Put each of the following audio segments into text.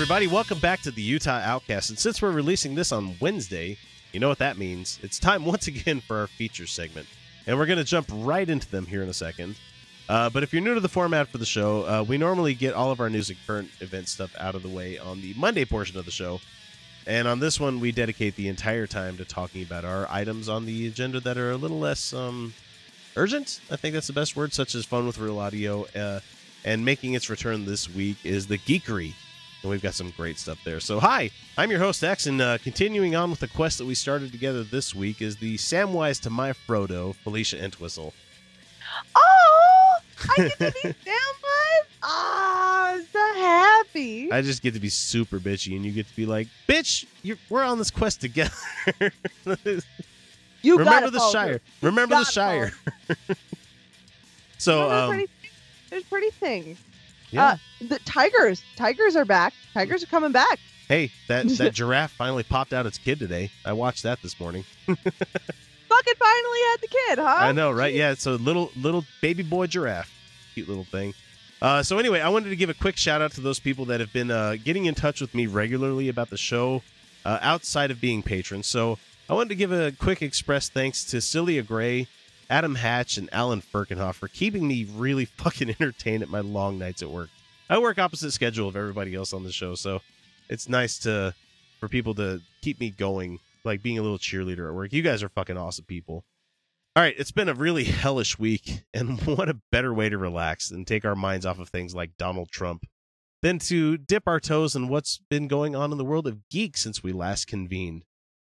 Everybody, welcome back to the Utah Outcast. And since we're releasing this on Wednesday, you know what that means. It's time once again for our feature segment. And we're going to jump right into them here in a second. Uh, but if you're new to the format for the show, uh, we normally get all of our news and current event stuff out of the way on the Monday portion of the show. And on this one, we dedicate the entire time to talking about our items on the agenda that are a little less um, urgent. I think that's the best word, such as Fun with Real Audio. Uh, and making its return this week is the Geekery and we've got some great stuff there. So, hi, I'm your host X, and uh, continuing on with the quest that we started together this week is the Samwise to my Frodo, Felicia Entwistle. Oh, I get to be Samwise. Ah, I'm so happy. I just get to be super bitchy, and you get to be like, "Bitch, you're, we're on this quest together." you remember the Shire. Remember the Shire. so, um, there's pretty things. Yeah. Uh, the tigers, tigers are back. Tigers are coming back. hey, that that giraffe finally popped out its kid today. I watched that this morning. Fucking finally had the kid, huh? I know, right? Yeah, it's a little little baby boy giraffe, cute little thing. Uh, so anyway, I wanted to give a quick shout out to those people that have been uh, getting in touch with me regularly about the show uh, outside of being patrons. So I wanted to give a quick express thanks to Celia Gray, Adam Hatch, and Alan Firkenhoff for keeping me really fucking entertained at my long nights at work. I work opposite schedule of everybody else on the show, so it's nice to for people to keep me going, like being a little cheerleader at work. You guys are fucking awesome people. All right, it's been a really hellish week, and what a better way to relax and take our minds off of things like Donald Trump than to dip our toes in what's been going on in the world of geek since we last convened.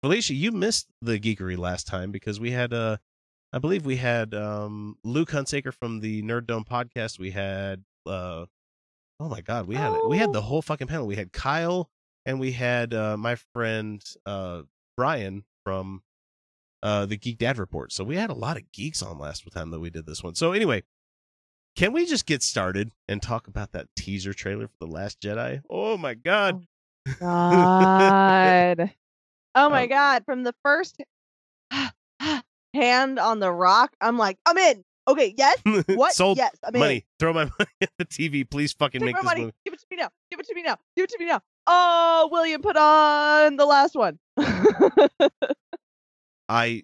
Felicia, you missed the geekery last time because we had uh I believe we had um Luke Hunsaker from the Nerd Dome podcast. We had uh oh my god, we had we had Oh. the whole fucking panel. We had Kyle and we had uh my friend uh Brian from uh the Geek Dad Report. So we had a lot of geeks on last time that we did this one. So anyway, can we just get started and talk about that teaser trailer for The Last Jedi? Oh my god. God. oh my Um, God. From the first hand on the rock, I'm like, I'm in. Okay, yes. What? Sold yes, I'm in. money. Throw my money at the TV. Please fucking Take make this money. movie. Give it to me now. Give it to me now. Give it to me now. Oh, William, put on the last one. I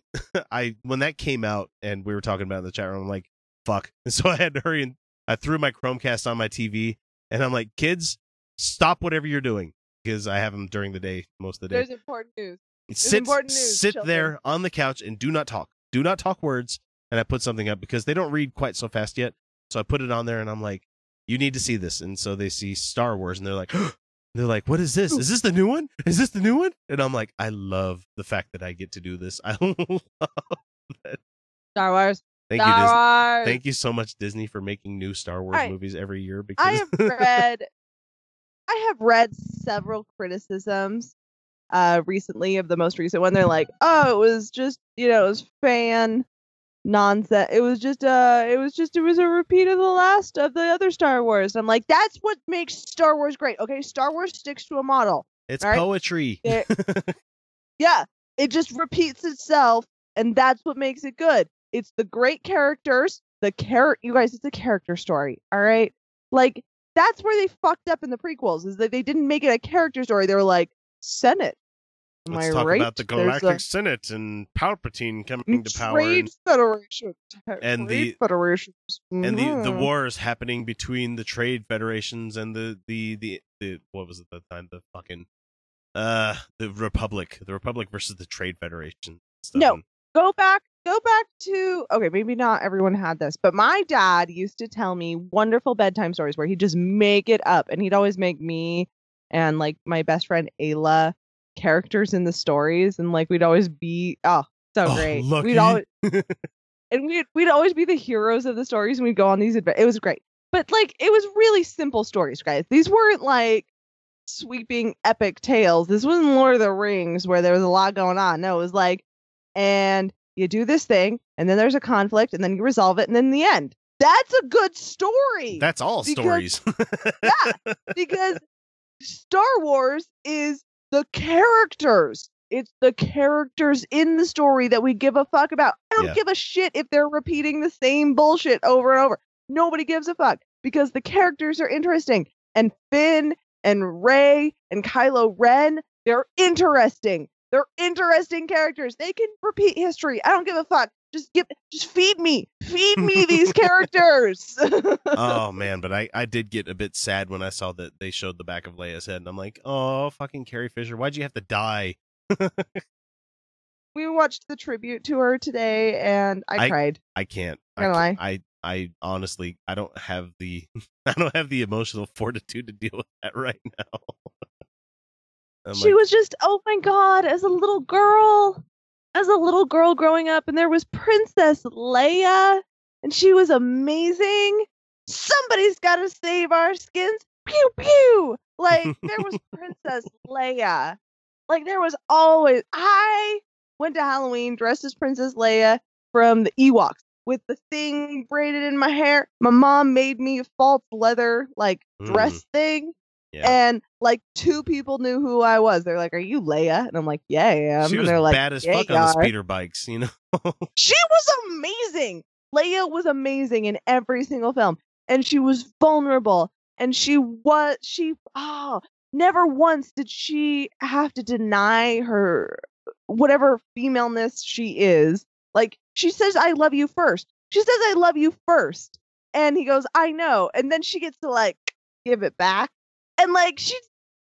I when that came out and we were talking about it in the chat room, I'm like, fuck. And so I had to hurry and I threw my Chromecast on my TV and I'm like, kids, stop whatever you're doing. Because I have them during the day, most of the day. There's important news. sit important news, sit children. there on the couch and do not talk. Do not talk words. And I put something up because they don't read quite so fast yet. So I put it on there and I'm like, you need to see this. And so they see Star Wars and they're like, they're like, what is this? Is this the new one? Is this the new one? And I'm like, I love the fact that I get to do this. I love Star Wars. Thank you, Disney. Wars. Thank you so much, Disney, for making new Star Wars movies every year. Because I have read I have read several criticisms uh recently of the most recent one. They're like, oh, it was just you know, it was fan nonsense. It was just uh it was just it was a repeat of the last of the other Star Wars. I'm like, that's what makes Star Wars great. Okay, Star Wars sticks to a model. it's alright. poetry. There- Yeah, it just repeats itself, and that's what makes it good. It's the great characters, the char you guys, it's a character story, all right? Like that's where they fucked up in the prequels, is that they didn't make it a character story. They were like Senate. Am Let's I talk right? about the There's a Galactic Senate and Palpatine coming to power. Trade And, Federation. and the- Trade federations. and the, the Mhm. wars happening between the trade federations and the, the, the, the what was it that time? The fucking uh the Republic. The Republic versus the Trade Federation. Stuff. No. Go back go back to okay maybe not everyone had this but my dad used to tell me wonderful bedtime stories where he'd just make it up and he'd always make me and like my best friend Ayla characters in the stories, and like we'd always be oh so Oh, great. lucky. We'd always and we'd we'd always be the heroes of the stories, and we'd go on these adventures. It was great, but like it was really simple stories, guys. These weren't like sweeping epic tales. This wasn't Lord of the Rings where there was a lot going on. No, it was like, and you do this thing, and then there's a conflict, and then you resolve it, and then the end. That's a good story. That's all Because- stories. because Star Wars is the characters. It's the characters in the story that we give a fuck about. I don't Yeah. give a shit if they're repeating the same bullshit over and over. Nobody gives a fuck because the characters are interesting. And Finn and Rey and Kylo Ren, they're interesting. They're interesting characters. They can repeat history. I don't give a fuck. Just give just feed me. Feed me these characters. oh man, but I I did get a bit sad when I saw that they showed the back of Leia's head, and I'm like, oh fucking Carrie Fisher, why'd you have to die? we watched the tribute to her today and I, I- cried. I can't. I, can't- I I honestly I don't have the I don't have the emotional fortitude to deal with that right now. She like, was just oh my god, as a little girl, as a little girl growing up, and there was Princess Leia, and she was amazing. Somebody's got to save our skins. Pew pew. Like there was Princess Leia. Like there was always. I went to Halloween dressed as Princess Leia from the Ewoks with the thing braided in my hair. My mom made me a false leather like dress mm. thing. Yeah. And like two people knew who I was. They're like, "Are you Leia?" And I'm like, "Yeah, I am." she and was they're like, bad as "Yeah, fuck on the speeder bikes, you know. She was amazing. Leia was amazing in every single film, and she was vulnerable, and she was she. Oh, never once did she have to deny her whatever femaleness she is. Like she says, "I love you first. She says, "I love you first. and he goes, "I know," and then she gets to like give it back, and like she,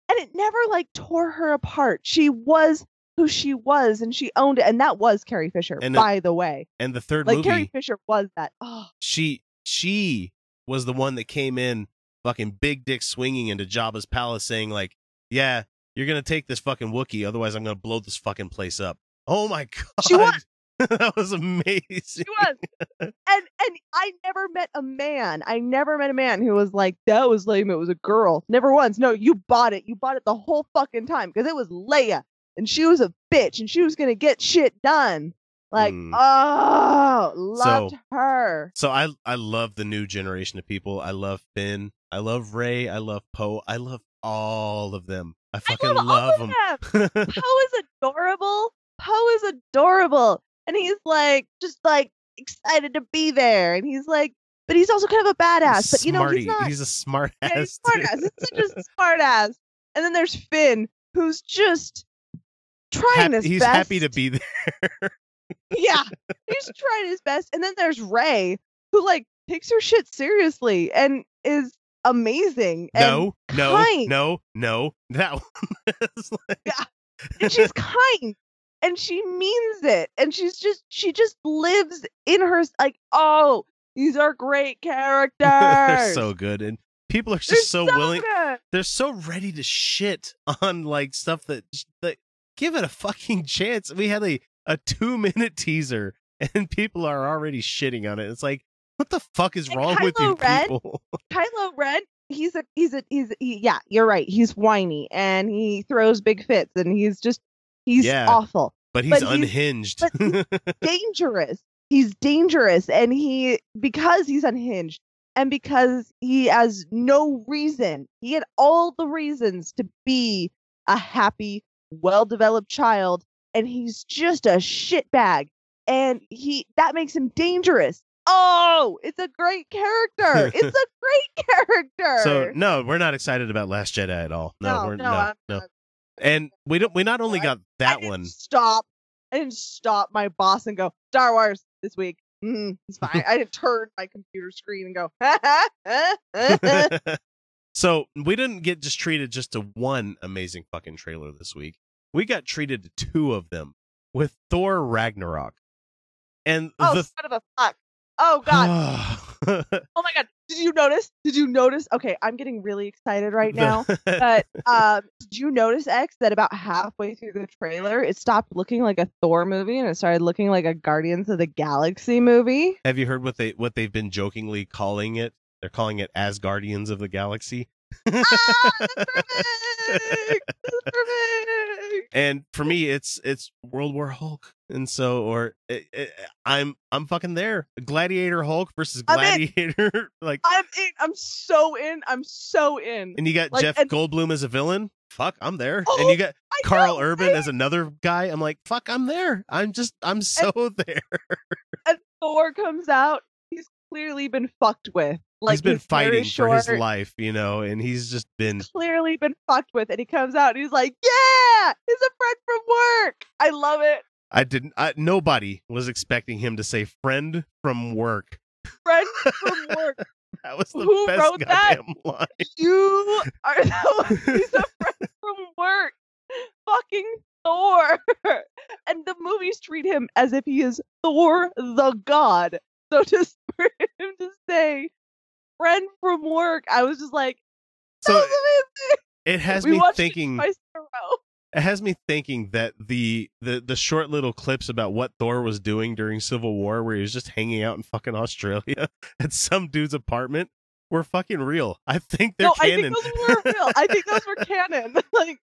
and it never like tore her apart. She was who she was, and she owned it, and that was Carrie Fisher, And, by the way. And the third Like movie, Carrie Fisher was that. Oh, she she was the one that came in fucking big dick swinging into Jabba's palace saying like, "Yeah, you're going to take this fucking Wookiee otherwise I'm going to blow this fucking place up." Oh my god. She was. that was amazing. she was, and and I never met a man. I never met a man who was like, "That was lame. It was a girl." Never once. No, you bought it. You bought it the whole fucking time because it was Leia, and she was a bitch, and she was gonna get shit done. Like, Mm. oh, loved So- her. So I I love the new generation of people. I love Finn. I love Rey. I love Poe. I love all of them. I I fucking love, love, all them. them. Poe is adorable. Poe is adorable. And he's like just like excited to be there. And he's like, but he's also kind of a badass. But you know, Smarty. he's not. he's a smart yeah, he's ass. smart ass. He's such a smart ass. And then there's Finn, who's just trying his he's best. happy to be there. yeah, he's trying his best. And then there's Rey, who like takes her shit seriously and is amazing. And, no, no, kind. no, no. That one is like, Yeah. and she's kind and she means it and she's just she just lives in her like oh these are great characters they're so good, and people are They're just so, willing. good. They're so ready to shit on like stuff that that give it a fucking chance. We had a a two minute teaser, and people are already shitting on it. It's like, what the fuck is And wrong with you Kylo Ren? people? Kylo Ren he's a he's a he's he, yeah you're right he's whiny and he throws big fits and he's just he's Yeah. awful But he's But he's- unhinged. but dangerous. He's dangerous, and he because he's unhinged, and because he has no reason. He had all the reasons to be a happy, well-developed child, and he's just a shitbag, and he that makes him dangerous. Oh, it's a great character. it's a great character. so no, we're not excited about Last Jedi at all. No, no, we're no, no, no. And we don't. We not only got that one. Stop. I didn't stop my boss and go Star Wars this week. Mm, it's fine. I didn't turn my computer screen and go. Ha, ha, ha, ha, ha. so we didn't get just treated just to one amazing fucking trailer this week. We got treated to two of them with Thor Ragnarok. And oh, the son of a fuck! Oh god. oh my god. Did you notice? Did you notice? Okay, I'm getting really excited right now. but um, did you notice X that about halfway through the trailer, it stopped looking like a Thor movie and it started looking like a Guardians of the Galaxy movie? Have you heard what they what they've been jokingly calling it? They're calling it as Guardians of the Galaxy. ah, perfect. Perfect. and for me it's it's world war hulk and so or it, it, i'm i'm fucking there gladiator hulk versus gladiator like I'm in. I'm so in. I'm so in. and you got like, jeff and- goldblum as a villain fuck i'm there and Oh, you got I carl know, urban as another guy i'm like fuck i'm there i'm just i'm so there and Thor comes out. He's clearly been fucked with. Like he's been hair fighting for his life you know and he's just been Clearly been fucked with, and he comes out and he's like, "Yeah, he's a friend from work." I love it. i didn't I, nobody was expecting him to say friend from work Friend from work. that was the Who best wrote that? goddamn line You are he's a friend from work. Fucking Thor. And the movies treat him as if he is Thor the god. So just for him to say friend from work, I was just like, so it has we me thinking it twice in a row. it has me thinking that the the the short little clips about what Thor was doing during Civil War, where he was just hanging out in fucking Australia at some dude's apartment, were fucking real. I think they're No, canon. I think those were real. I think those were canon. like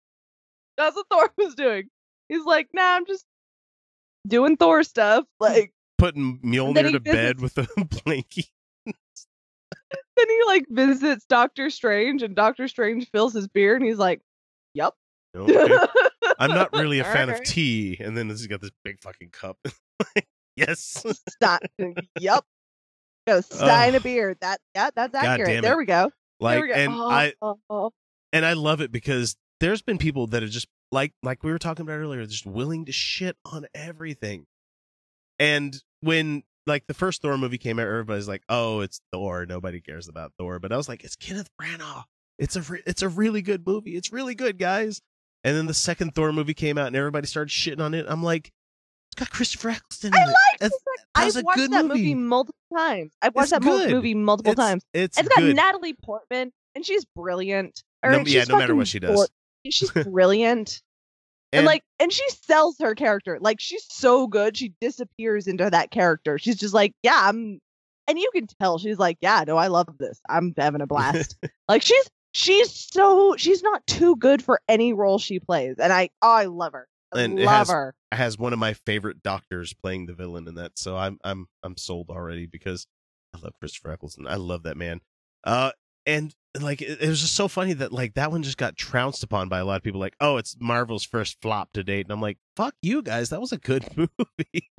that's what Thor was doing. He's like, nah, I'm just doing Thor stuff. Mm. Like Putting Mjolnir to bed with a blankie. Then he like visits Doctor Strange, and Doctor Strange fills his beer, and he's like, "Yep." Okay. I'm not really a fan of tea, and then he's got this big fucking cup. yes. Stop. yep. Go sign a beer. That yeah, that's God accurate. There we go. Like we go. and oh, I oh, oh. and I love it because there's been people that are just like like we were talking about earlier, just willing to shit on everything. And when like the first Thor movie came out, everybody's like, "Oh, it's Thor. Nobody cares about Thor." But I was like, "It's Kenneth Branagh. It's a re- it's a really good movie. It's really good, guys." And then the second Thor movie came out, and everybody started shitting on it. I'm like, "It's got Christopher Eccleston." I like I've a watched good that movie. movie multiple times. I've watched It's that good. movie multiple It's- times. It's It's got good. Natalie Portman, and she's brilliant. All No- yeah, she's no matter what she does. She's brilliant. And, like and she sells her character like she's so good she disappears into that character she's just like yeah i'm and you can tell she's like yeah no i love this i'm having a blast like she's she's so she's not too good for any role she plays and i oh, i love her I And it love has- her has one of my favorite doctors playing the villain in that. So I'm I'm I'm sold already because I love Christopher Eccleston. I love that man. Uh and like it, was just so funny that like that one just got trounced upon by a lot of people like, "Oh, it's Marvel's first flop to date." And I'm like, "Fuck you guys. That was a good movie."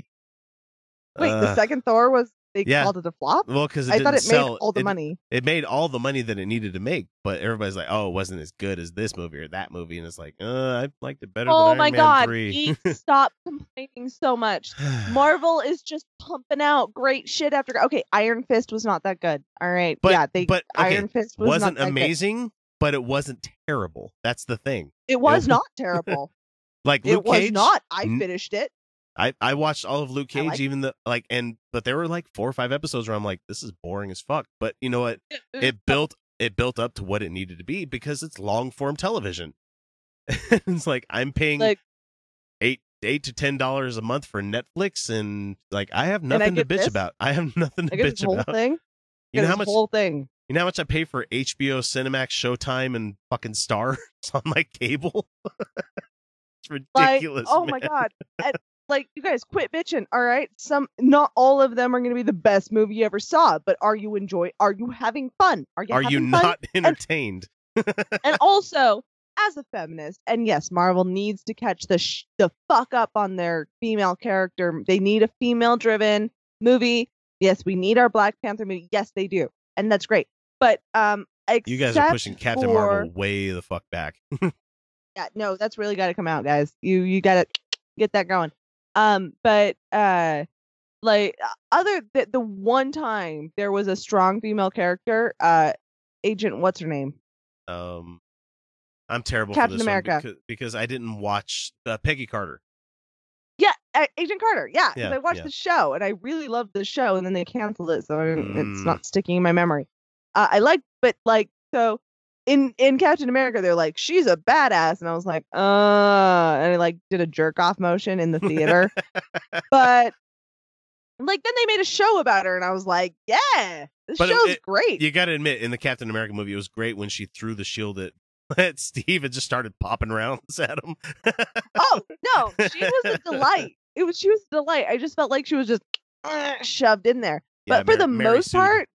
wait the Uh, second thor was they yeah. called it a flop Well, cuz i thought it sell made all the it, money It made all the money that it needed to make, but everybody's like, "Oh, it wasn't as good as this movie or that movie." And it's like, "Uh, I liked it better oh my Man god 3." Stop complaining so much Marvel is just pumping out great shit after. Okay, Iron Fist was not that good. All right, But- yeah, they but, okay, Iron Fist was wasn't not that good. amazing, but it wasn't terrible. That's the thing. It was was- not terrible. Like Luke it was Cage, not. I finished it. I I watched all of Luke Cage, like- even the like, and but there were like four or five episodes where I'm like, this is boring as fuck. But you know what? It built it built up to what it needed to be because it's long form television. it's like I'm paying Like- eight eight to ten dollars a month for Netflix, and like I have I nothing to bitch this? about. I have nothing to I bitch whole about. thing. You know how much whole thing. you know how much I pay for HBO, Cinemax, Showtime, and fucking Starz on my cable? it's Like, ridiculous. oh my god. And, like you guys quit bitching. All right, some not all of them are going to be the best movie you ever saw, but are you enjoy? Are you having fun? Are you Are you fun? not entertained? and also as a feminist and yes marvel needs to catch the sh- the fuck up on their female character they need a female driven movie yes we need our black panther movie yes they do and that's great but um You guys are pushing Captain for- Marvel way the fuck back. yeah no that's really got to come out guys you you got to get that going um but uh like uh, other the, the one time there was a strong female character uh agent what's her name Um, I'm terrible Captain for this America. because, because I didn't watch uh, Peggy Carter. Yeah, Agent Carter, yeah, because Yeah, I watched yeah. the show and I really loved the show, and then they canceled it, so Mm. it's not sticking in my memory. Uh, I like, but like, so in in Captain America, they're like, she's a badass, and I was like, uh, and I like did a jerk off motion in the theater, but like then they made a show about her, and I was like, yeah, this But show's it- great. You got to admit, in the Captain America movie, it was great when she threw the shield at, at Steve and just started popping rounds at him. oh no, she was a delight. It was she was a delight. I just felt like she was just uh, shoved in there. Yeah, but for Mary- the Mary most Sue. part,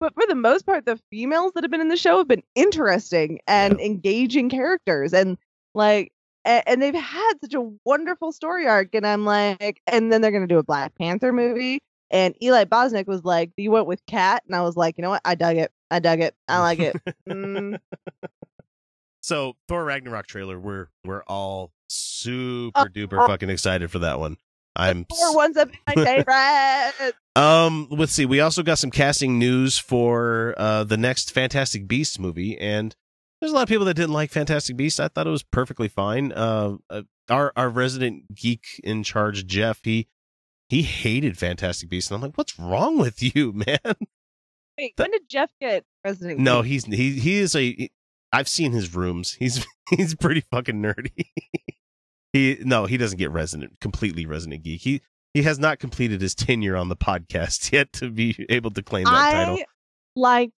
but for the most part, the females that have been in the show have been interesting and engaging characters, and like, and, and they've had such a wonderful story arc. And I'm like, and then they're gonna do a Black Panther movie. And Eli Bosnick was like, "You went with Cat," and I was like, "You know what? I dug it. I dug it. I like it." Mm. So Thor Ragnarok trailer, we're we're all super Oh, duper oh. fucking excited for that one. I'm Four ones have been my favorite. Um, let's see. We also got some casting news for uh the next Fantastic Beasts movie, and there's a lot of people that didn't like Fantastic Beasts. I thought it was perfectly fine. Uh, uh our our resident geek in charge, Jeff, he he hated Fantastic Beasts, and I'm like, what's wrong with you, man? Wait, when did Jeff get Resident No, Evil? he's he he is a. I've seen his rooms. He's he's pretty fucking nerdy. He no, he doesn't get resident completely resident geek. He he has not completed his tenure on the podcast yet to be able to claim that I title. like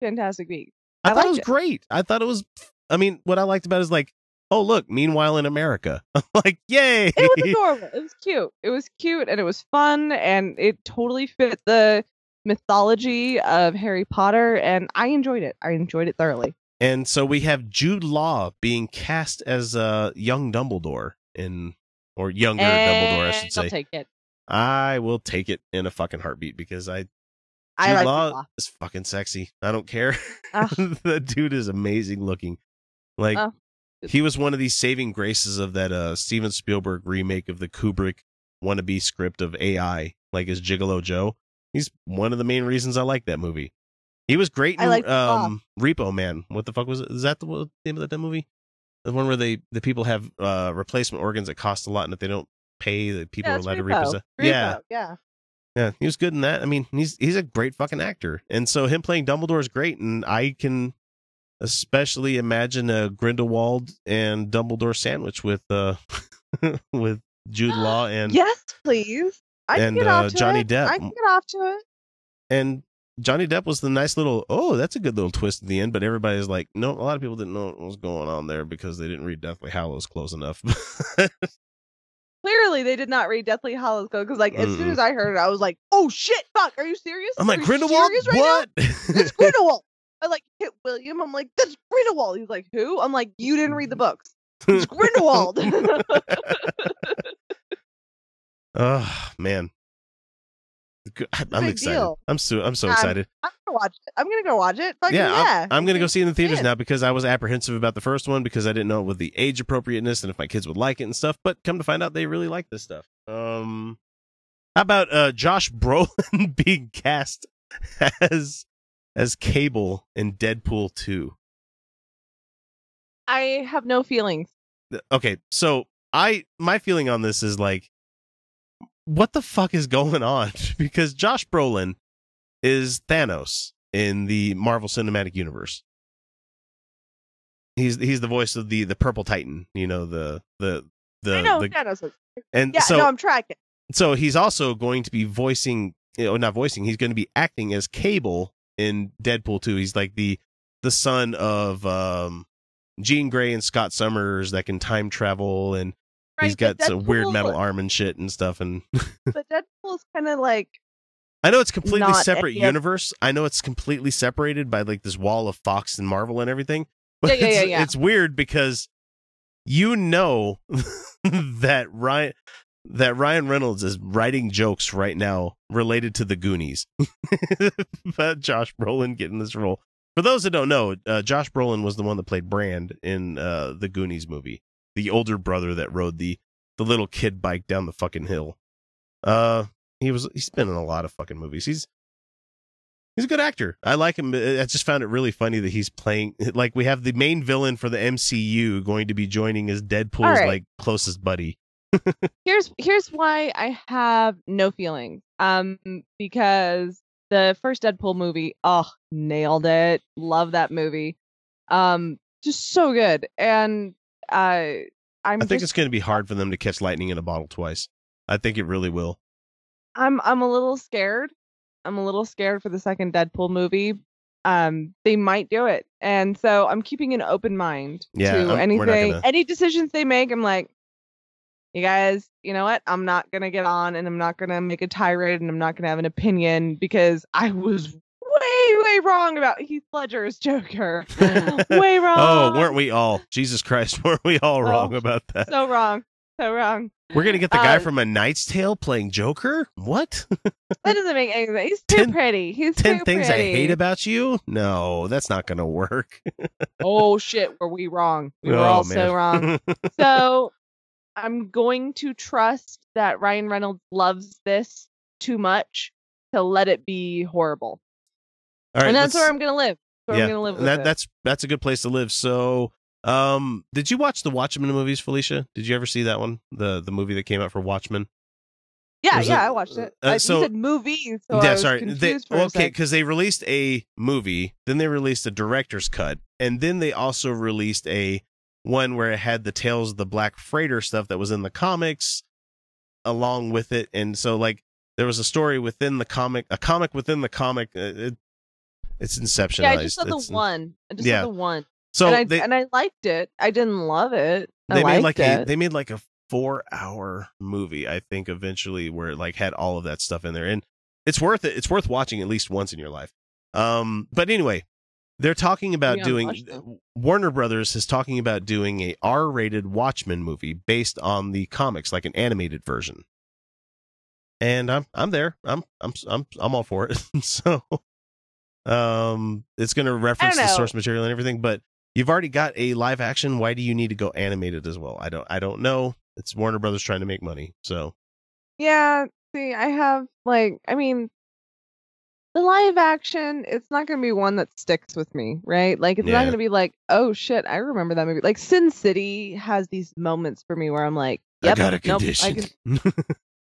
Fantastic Beasts. I, I thought it was it. great. I thought it was. I mean, what I liked about it is like, oh look, meanwhile in America, I'm like, yay! It was adorable. It was cute. It was cute and it was fun and it totally fit the mythology of Harry Potter and I enjoyed it. I enjoyed it thoroughly. And so we have Jude Law being cast as uh, young Dumbledore in, or younger Dumbledore, I should And I'll say. take it. I will take it in a fucking heartbeat because I I Jude like Law, Law. is fucking sexy. I don't care. Ugh. the dude is amazing looking. Like Oh. he was one of these saving graces of that uh Steven Spielberg remake of the Kubrick wannabe script of AI, like as Gigolo Joe. He's one of the main reasons I like that movie. He was great in like um Repo Man. What the fuck was it? Is that the what- name of that, movie? The one where they the people have uh replacement organs that cost a lot and if they don't pay the people Yeah, are allowed to Repo. repossess. Yeah. Repo, yeah. Yeah, he was good in that. I mean, he's he's a great fucking actor, and so him playing Dumbledore is great. And I can especially imagine a Grindelwald and Dumbledore sandwich with uh with Jude Law and yes, please. I can and, get uh, to Johnny it. Depp. I can get off to it. and Johnny Depp was the nice little oh that's a good little twist at the end. But everybody's like, no, a lot of people didn't know what was going on there because they didn't read Deathly Hallows close enough. Clearly, they did not read Deathly Hallows Code because, like, as soon Mm-mm. as I heard it, I was like, "Oh shit, fuck! Are you serious? I'm like Are Grindelwald, right what? It's Grindelwald. I like hit William. I'm like, that's Grindelwald. He's like, who? I'm like, you didn't read the books. It's Grindelwald. oh man, I'm excited. deal. I'm so I'm so Um, excited. I'm gonna watch it. I'm gonna go watch it. Fucking yeah, yeah. I'm, I'm gonna go see it in the theaters now because I was apprehensive about the first one because I didn't know with the age appropriateness and if my kids would like it and stuff. But come to find out, they really like this stuff. Um, how about uh Josh Brolin being cast as as Cable in Deadpool two? I have no feelings. Okay, so I my feeling on this is like, what the fuck is going on? because Josh Brolin is Thanos in the Marvel Cinematic Universe. He's he's the voice of the the Purple Titan, you know the the the, I know. the Thanos is- and yeah, so no, I'm tracking. so he's also going to be voicing you know not voicing he's going to be acting as cable in deadpool 2 he's like the the son of um jean grey and scott summers that can time travel and he's Right, got but some weird metal arm and shit and stuff and But Deadpool is kind of like i know it's completely separate universe. I know it's completely separated by like this wall of fox and marvel and everything but Yeah, yeah, it's, yeah, it's weird because you know that ryan that Ryan Reynolds is writing jokes right now related to the Goonies. About Josh Brolin getting this role. For those that don't know, uh, Josh Brolin was the one that played Brand in uh, the Goonies movie, the older brother that rode the the little kid bike down the fucking hill. Uh, he was he's been in a lot of fucking movies. He's he's a good actor. I like him. I just found it really funny that he's playing like we have the main villain for the MCU going to be joining as Deadpool's right. like closest buddy. here's here's why I have no feelings. Um, because the first Deadpool movie, oh, nailed it. Love that movie. Um, just so good. And uh, I'm I think just, it's going to be hard for them to catch lightning in a bottle twice. I think it really will. I'm I'm a little scared. I'm a little scared for the second Deadpool movie. Um, they might do it, and so I'm keeping an open mind Yeah, to I'm- anything, gonna- any decisions they make. I'm like, you guys, you know what? I'm not gonna get on, and I'm not gonna make a tirade, and I'm not gonna have an opinion because I was way, wrong about Heath Ledger's Joker. way wrong. Oh, weren't we all? Jesus Christ, weren't we all wrong Oh. about that? so wrong? So wrong. We're gonna get the guy uh, from A Knight's Tale playing Joker. What? That doesn't make any sense. He's too Ten- pretty. He's Ten too things I hate about you? No, that's not gonna work. oh shit, were we wrong? We were Oh, all man. so wrong. so I'm going to trust that Ryan Reynolds loves this too much to let it be horrible. All right, and that's where I'm gonna live. That's where yeah, I'm gonna live that, it. that's that's a good place to live. So, um, did you watch the Watchmen movies, Felicia? Did you ever see that one? The the movie that came out for Watchmen? yeah, was yeah, it- I watched it. uh, I, so- you said movie, so yeah, sorry. They, for okay, because they released a movie, then they released a director's cut, and then they also released a one where it had the Tales of the Black Freighter stuff that was in the comics along with it, and so like there was a story within the comic, a comic within the comic. uh, It, it's inceptionized. Yeah, I just saw the It's- one. I just yeah. saw the one. So and I they and I liked it. I didn't love it. I they made like a they made like a four hour movie i think eventually where it like had all of that stuff in there and it's worth it it's worth watching at least once in your life um but anyway they're talking about Maybe I'll doing warner brothers is talking about doing a r-rated watchmen movie based on the comics like an animated version and i'm i'm there i'm i'm i'm, I'm all for it so um it's going to reference the source material and everything but you've already got a live action why do you need to go animated as well i don't i don't know it's warner brothers trying to make money so Yeah, see, I have like, I mean, the live action, it's not going to be one that sticks with me, right? Like, it's not going to be like, oh shit, I remember that movie. Like, Sin City has these moments for me where I'm like, yep, i got a nope, condition I can,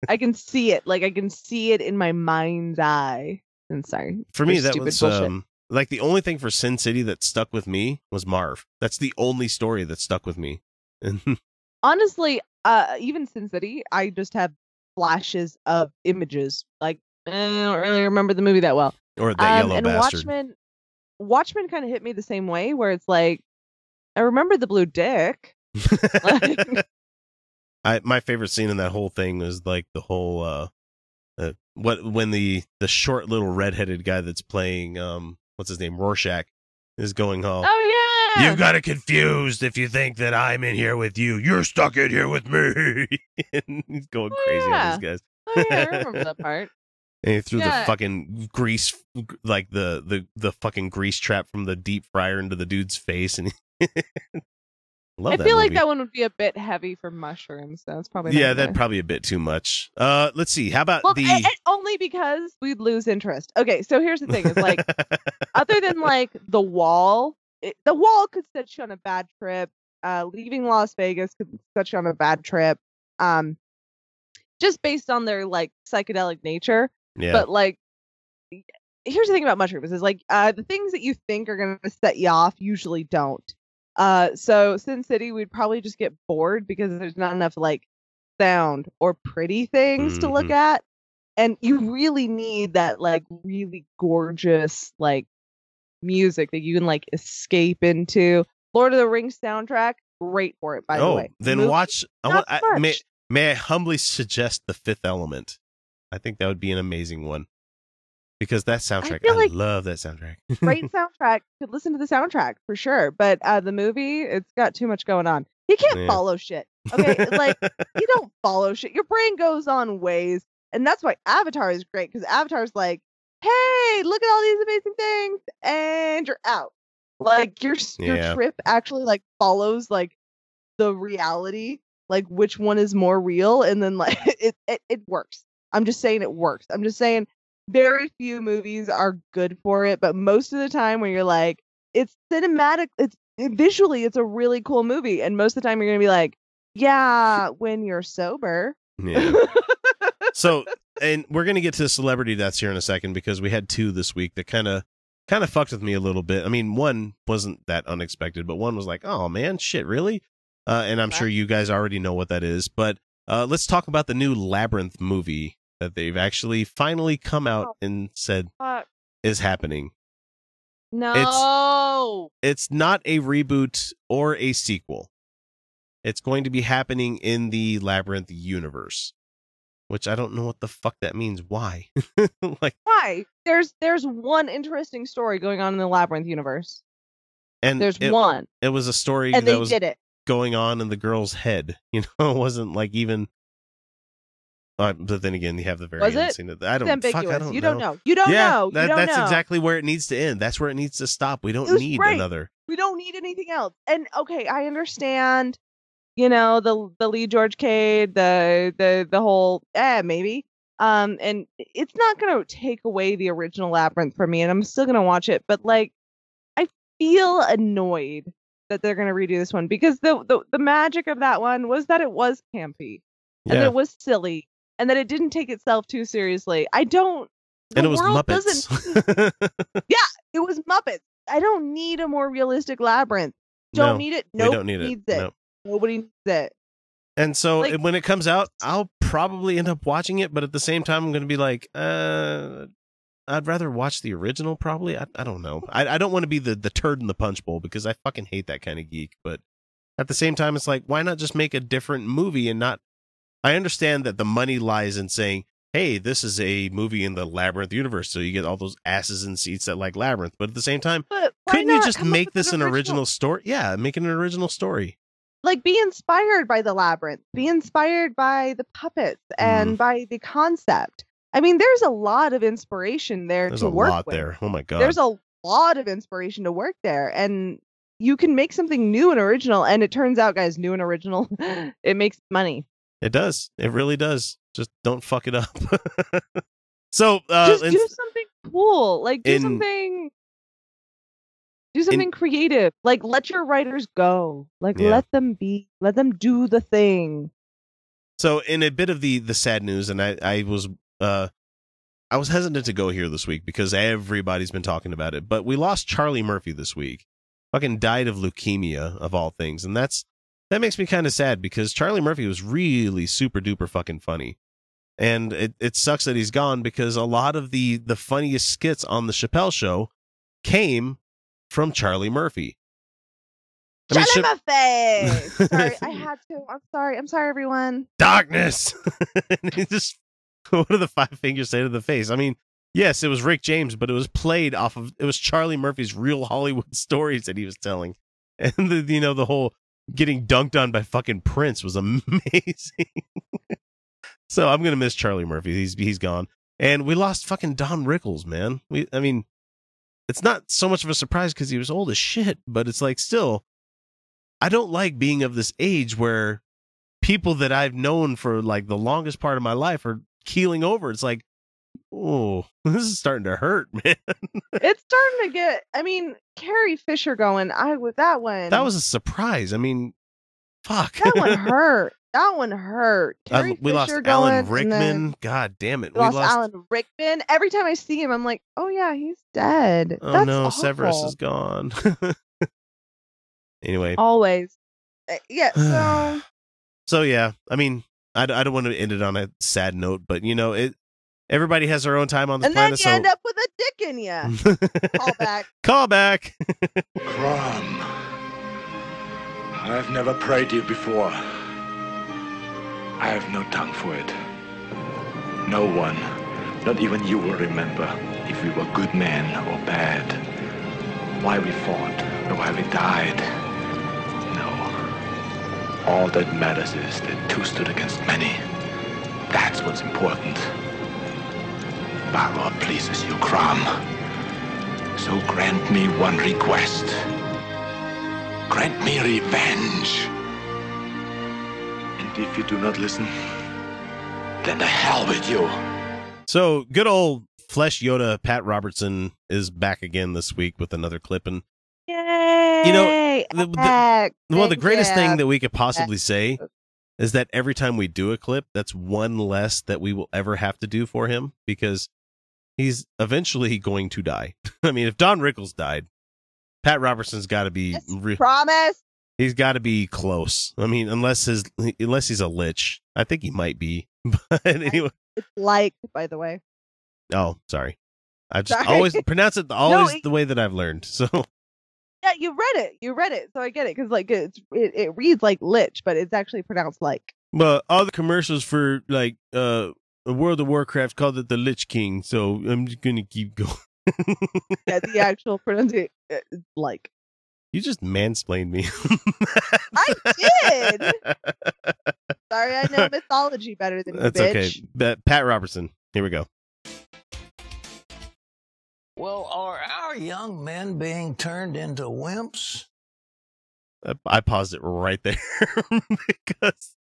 I can see it. Like, I can see it in my mind's eye. And sorry, for me that was um like the only thing for sin city that stuck with me was marv that's the only story that stuck with me honestly, uh, even Sin City, I just have flashes of images. Like, eh, I don't really remember the movie that well. or that Um, yellow and bastard Watchmen, Watchmen kind of hit me the same way, where it's like, I remember the blue dick. Like, I my favorite scene in that whole thing was like the whole uh what when the the short little redheaded guy that's playing um what's his name Rorschach is going home. oh yeah, You got it confused if you think that I'm in here with you. You're stuck in here with me. and he's going Oh, crazy yeah. on these guys. oh yeah, I remember that part. And he threw Yeah. the fucking grease, like the the the fucking grease trap from the deep fryer into the dude's face, and I that feel like that one would be a bit heavy for mushrooms, so it's probably not Yeah, that'd probably a bit too much. Uh, let's see. How about Well, the? only because we'd lose interest. Okay, so here's the thing: is like other than like the wall, it, the wall could set you on a bad trip. Uh, leaving Las Vegas could set you on a bad trip. Um, just based on their like psychedelic nature. yeah, But like, here's the thing about mushrooms: is like uh, the things that you think are gonna set you off usually don't. Uh, so Sin City, we'd probably just get bored because there's not enough like sound or pretty things to look Mhm. at, and you really need that like really gorgeous like music that you can like escape into. Lord of the Rings soundtrack, great for it. By the oh, way, then Movie, watch. I want. I, may, may I humbly suggest the Fifth Element? I think that would be an amazing one because that soundtrack. I, feel like- love that soundtrack. great soundtrack. Could listen to the soundtrack for sure. But uh, the movie, it's got too much going on. You can't Yeah. follow shit. Okay, like you don't follow shit. Your brain goes on ways, and that's why Avatar is great because Avatar's like, hey, look at all these amazing things, and you're out. Like your your Yeah. trip actually like follows like the reality, like which one is more real, and then like it it, it works. I'm just saying it works. I'm just saying very few movies are good for it, but most of the time when you're like, it's cinematic, it's visually, it's a really cool movie, and most of the time you're gonna be like, Yeah, when you're sober. Yeah. so, and we're gonna get to the celebrity deaths here in a second because we had two this week that kind of kind of fucked with me a little bit. I mean, one wasn't that unexpected, but one was like, oh man, shit, really? Uh, and I'm sure you guys already know what that is. But uh, let's talk about the new Labyrinth movie that they've actually finally come out Oh. and said Fuck. is happening. No. It's not a reboot or a sequel. It's going to be happening in the Labyrinth universe, which I don't know what the fuck that means. Why? like, Why? There's there's one interesting story going on in the Labyrinth universe. and There's it, one, it was a story and that they was did it. going on in the girl's head. You know, it wasn't like even. Uh, but then again, you have the very Was end it? scene. Of, I don't. Fuck, ambiguous. I don't you know. don't know. You don't yeah, know. that- you don't that's know. exactly where it needs to end. That's where it needs to stop. We don't need great. another. We don't need anything else. And okay, I understand. You know the the Lee George Cade, the the the whole eh maybe. Um, and it's not gonna take away the original Labyrinth from me, and I'm still gonna watch it. But like, I feel annoyed that they're gonna redo this one because the the, the magic of that one was that it was campy and Yeah, it was silly and that it didn't take itself too seriously. I don't. and it was Muppets. doesn't it was Muppets. I don't need a more realistic labyrinth. Don't no, need it. we Nobody don't need it. needs it. No. Nobody needs it. And so Like- when it comes out, I'll probably end up watching it, but at the same time, I'm going to be like, uh, I'd rather watch the original. Probably, I, I don't know. I, I don't want to be the the turd in the punch bowl because I fucking hate that kind of geek. But at the same time, it's like, why not just make a different movie and not? I understand that the money lies in saying, hey, this is a movie in the Labyrinth universe, so you get all those asses in seats that like Labyrinth. But at the same time, couldn't you just make this an original story? Yeah, make it an original story. Like be inspired by the labyrinth. Be inspired by the puppets Mm. and by the concept. I mean, there's a lot of inspiration there There's to a work lot with. there. Oh my god. There's a lot of inspiration to work there, and you can make something new and original. And it turns out, guys, new and original, it makes money. It does. It really does. Just don't fuck it up. so, uh, just do something cool like do in- something do something creative like let your writers go like Yeah. let them be let them do the thing so in a bit of the the sad news, and I I was uh I was hesitant to go here this week because everybody's been talking about it, but we lost Charlie Murphy this week. Fucking died of leukemia of all things, and that's that makes me kind of sad because Charlie Murphy was really super duper fucking funny. And it, it sucks that he's gone because a lot of the the funniest skits on the Chappelle show came from Charlie Murphy. I mean, Shut Cha- up my face sorry i had to i'm sorry i'm sorry everyone darkness. and just what do the five fingers say to the face? I mean, yes, it was Rick James, but it was played off of it was Charlie Murphy's real Hollywood stories that he was telling, and the you know the whole getting dunked on by fucking Prince was amazing. so I'm gonna miss Charlie Murphy. He's he's gone, and we lost fucking Don Rickles, man. We I mean, it's not so much of a surprise because he was old as shit, but it's like still, I don't like being of this age where people that I've known for like the longest part of my life are keeling over. It's like, oh, this is starting to hurt, man. it's starting to get i mean carrie fisher going i with that one That was a surprise. I mean, fuck. that one hurt that one hurt Uh, we lost fisher Alan going, and Rickman. God damn it. we lost, alan rickman every time i see him i'm like oh yeah he's dead Oh That's no, Severus is gone. anyway, always Uh, yeah so so yeah, I mean, I don't want to end it on a sad note, but you know, it. Everybody has their own time on this and then planet, you end up with a dick in you so call back call back. Crom, I've never prayed you before. I have no tongue for it. No one, not even you, will remember if we were good men or bad. Why we fought or why we died. No. All that matters is that two stood against many. That's what's important. Balor pleases you, Crom. So grant me one request. Grant me revenge. And if you do not listen, then the hell with you. So good old Flesh Yoda Pat Robertson is back again this week with another clip, and Yay! You know, the- the- Heck, well, the greatest you. thing that we could possibly say is that every time we do a clip, that's one less that we will ever have to do for him because he's eventually going to die. I mean, if Don Rickles died, Pat Robertson's got to be re- Promise. he's got to be close. I mean, unless his unless he's a lich, I think he might be. But anyway, It's like, by the way. oh, sorry. I just Sorry. always pronounce it always it- the way that I've learned. So Yeah, you read it. You read it, so I get it because like it's it, it reads like lich, but it's actually pronounced like. But all the commercials for like uh World of Warcraft called it the Lich King, so I'm just gonna keep going. Yeah, the actual pronunciation uh, like. you just mansplained me. I did. Sorry, I know mythology better than you, That's bitch. okay. But Pat Robertson. Here we go. Well, are our young men being turned into wimps? I- I paused it right there because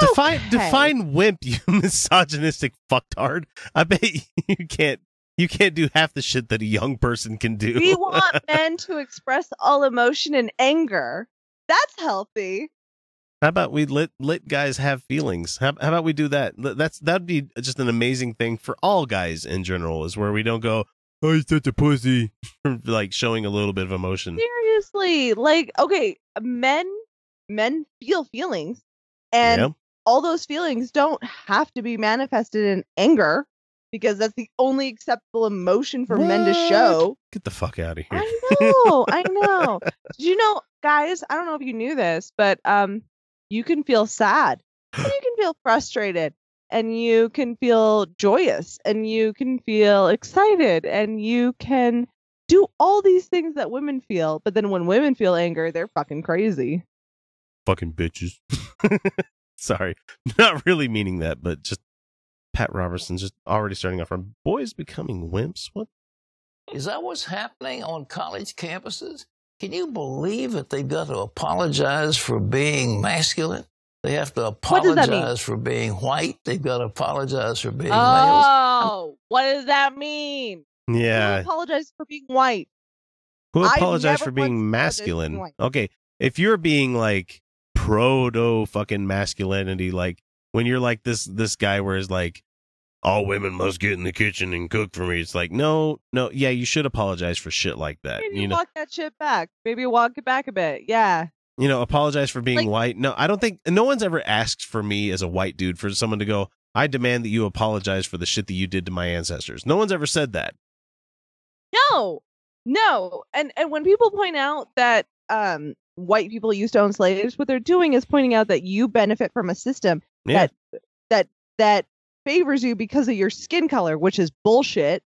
Oh, define Okay. define wimp, you misogynistic fucktard. I bet you can't you can't do half the shit that a young person can do. We want men to express all emotion and anger. That's healthy. How about we let let guys have feelings? How, how about we do that? That's that'd be just an amazing thing for all guys in general. Is where we don't go, oh, he's such a pussy, like showing a little bit of emotion. Seriously, like okay, men men feel feelings, and Yeah. All those feelings don't have to be manifested in anger because that's the only acceptable emotion for men to show. Get the fuck out of here. I know, I know. Did you know, guys? I don't know if you knew this, but um, you can feel sad, and you can feel frustrated, and you can feel joyous, and you can feel excited, and you can do all these things that women feel. But then when women feel anger, they're fucking crazy. Fucking bitches. Sorry, not really meaning that, but just Pat Robertson just already starting off from boys becoming wimps. What? Is that what's happening on college campuses? Can you believe that they've got to apologize for being masculine? They have to What does that mean? apologize for being white. They've got to apologize for being males. Oh, what does that mean? Who Yeah, apologize for being white? who I've apologized for being masculine? being. Okay, if you're being like proto fucking masculinity, like when you're like this this guy where it's like all women must get in the kitchen and cook for me. It's like no, no, yeah, you should apologize for shit like that. Maybe You know, walk that shit back. Maybe walk it back a bit. Yeah. you know, apologize for being Like- white. No, I don't think no one's ever asked for me as a white dude for someone to go. I demand that you apologize for the shit that you did to my ancestors. No one's ever said that. No, no. And and when people point out that um white people used to own slaves, what they're doing is pointing out that you benefit from a system Yeah, that that that favors you because of your skin color, which is bullshit.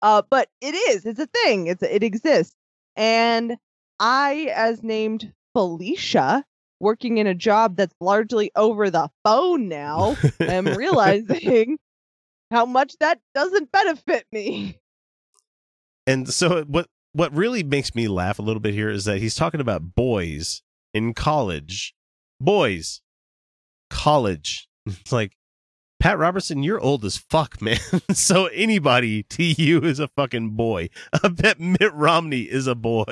Uh, but it is. It's a thing. It's it exists. And I, as named Felicia, working in a job that's largely over the phone now, am realizing how much that doesn't benefit me. and so what what really makes me laugh a little bit here is that he's talking about boys in college boys college it's like pat robertson you're old as fuck man so anybody to you is a fucking boy i bet mitt romney is a boy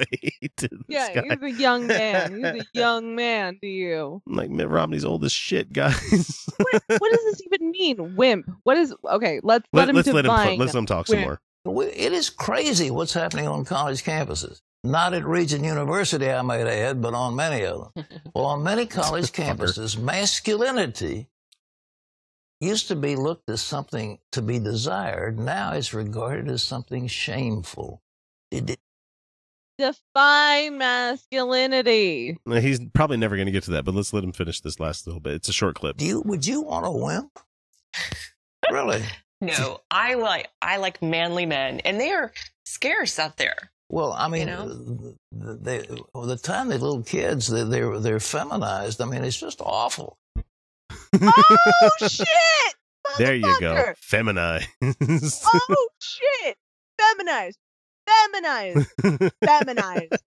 Yeah, guy. he's a young man. He's a young man to you. I'm like mitt romney's old as shit guys What, what does this even mean? Wimp. What is okay? Let's let, Let, him us let him let's let him talk some more It is crazy what's happening on college campuses. Not at Regent University, I might add, but on many of them. Well, on many college campuses, masculinity used to be looked as something to be desired. Now it's regarded as something shameful. It, it- define masculinity. Now, he's probably never going to get to that but let's let him finish this last little bit it's a short clip do you, would you want a wimp? really? No, I like I like manly men, and they are scarce out there. Well, I mean, know? uh, they, well, the time they're little kids, they, they're they're feminized. I mean, it's just awful. Oh shit! there you go feminized Oh shit! Feminized. Feminized. Feminized.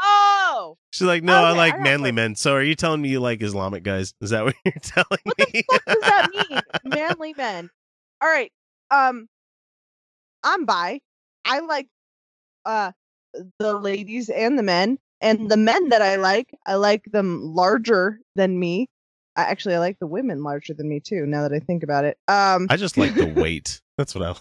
Oh, She's like, no, I like I manly men. So are you telling me you like Islamic guys? Is that what you're telling what me? What the fuck does that mean? Manly men. All right. Um, I'm bi. I like uh the ladies and the men, and the men that I like, I like them larger than me, I actually I like the women larger than me too. Now that I think about it, um, I just like the weight. That's what I.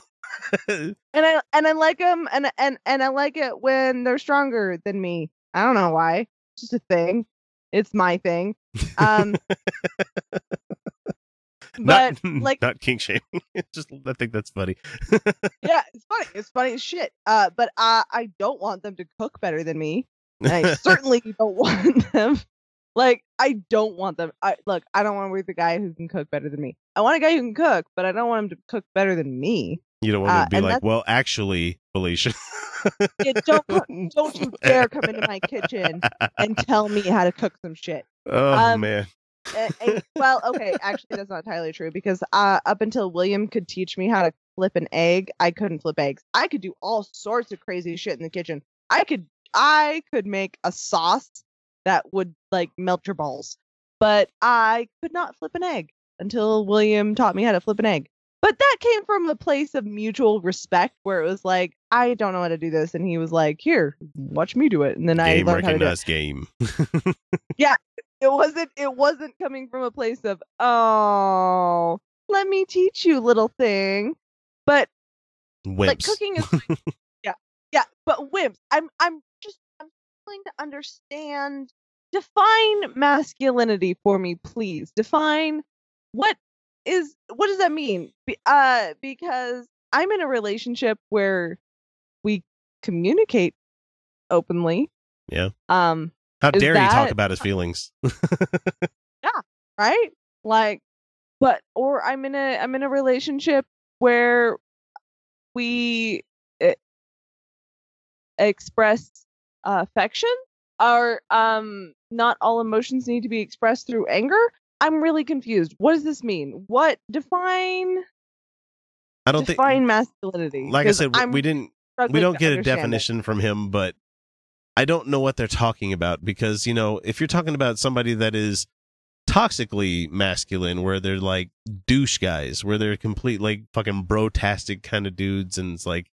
and I and I like them, and and and I like it when they're stronger than me. I don't know why. It's just a thing. It's my thing. Um, but not, like not king shaming. Just I think that's funny. yeah, it's funny. It's funny as shit. Uh, but I I don't want them to cook better than me. And I certainly don't want them. Like I don't want them. I look. I don't want to work the guy who can cook better than me. I want a guy who can cook, but I don't want him to cook better than me. you don't want uh, to be like, that's- well, actually, Felicia. Yeah, don't don't you dare come into my kitchen and tell me how to cook some shit. Oh Um, man. Uh, uh, well, okay, actually, that's not entirely true because uh, up until William could teach me how to flip an egg, I couldn't flip eggs. I could do all sorts of crazy shit in the kitchen. I could, I could make a sauce that would like melt your balls, but I could not flip an egg until William taught me how to flip an egg. But that came from a place of mutual respect where it was like, I don't know how to do this, and he was like, "Here, watch me do it," and then I Game learned how to do it game. it wasn't it wasn't coming from a place of oh let me teach you little thing but Wimps. like cooking is yeah yeah but wimps i'm i'm just i'm trying to understand define masculinity for me please define what is what does that mean Be- uh because i'm in a relationship where we communicate openly Yeah. um How is dare he talk about his feelings? Yeah, right like but or i'm in a i'm in a relationship where we eh, express uh, affection or um not all emotions need to be expressed through anger i'm really confused what does this mean what define I don't think. define masculinity Like i said, we- I'm we didn't. We don't get a understand it. definition from him, but I don't know what they're talking about because you know if you're talking about somebody that is toxically masculine, where they're like douche guys, where they're complete like fucking brotastic kind of dudes, and it's like.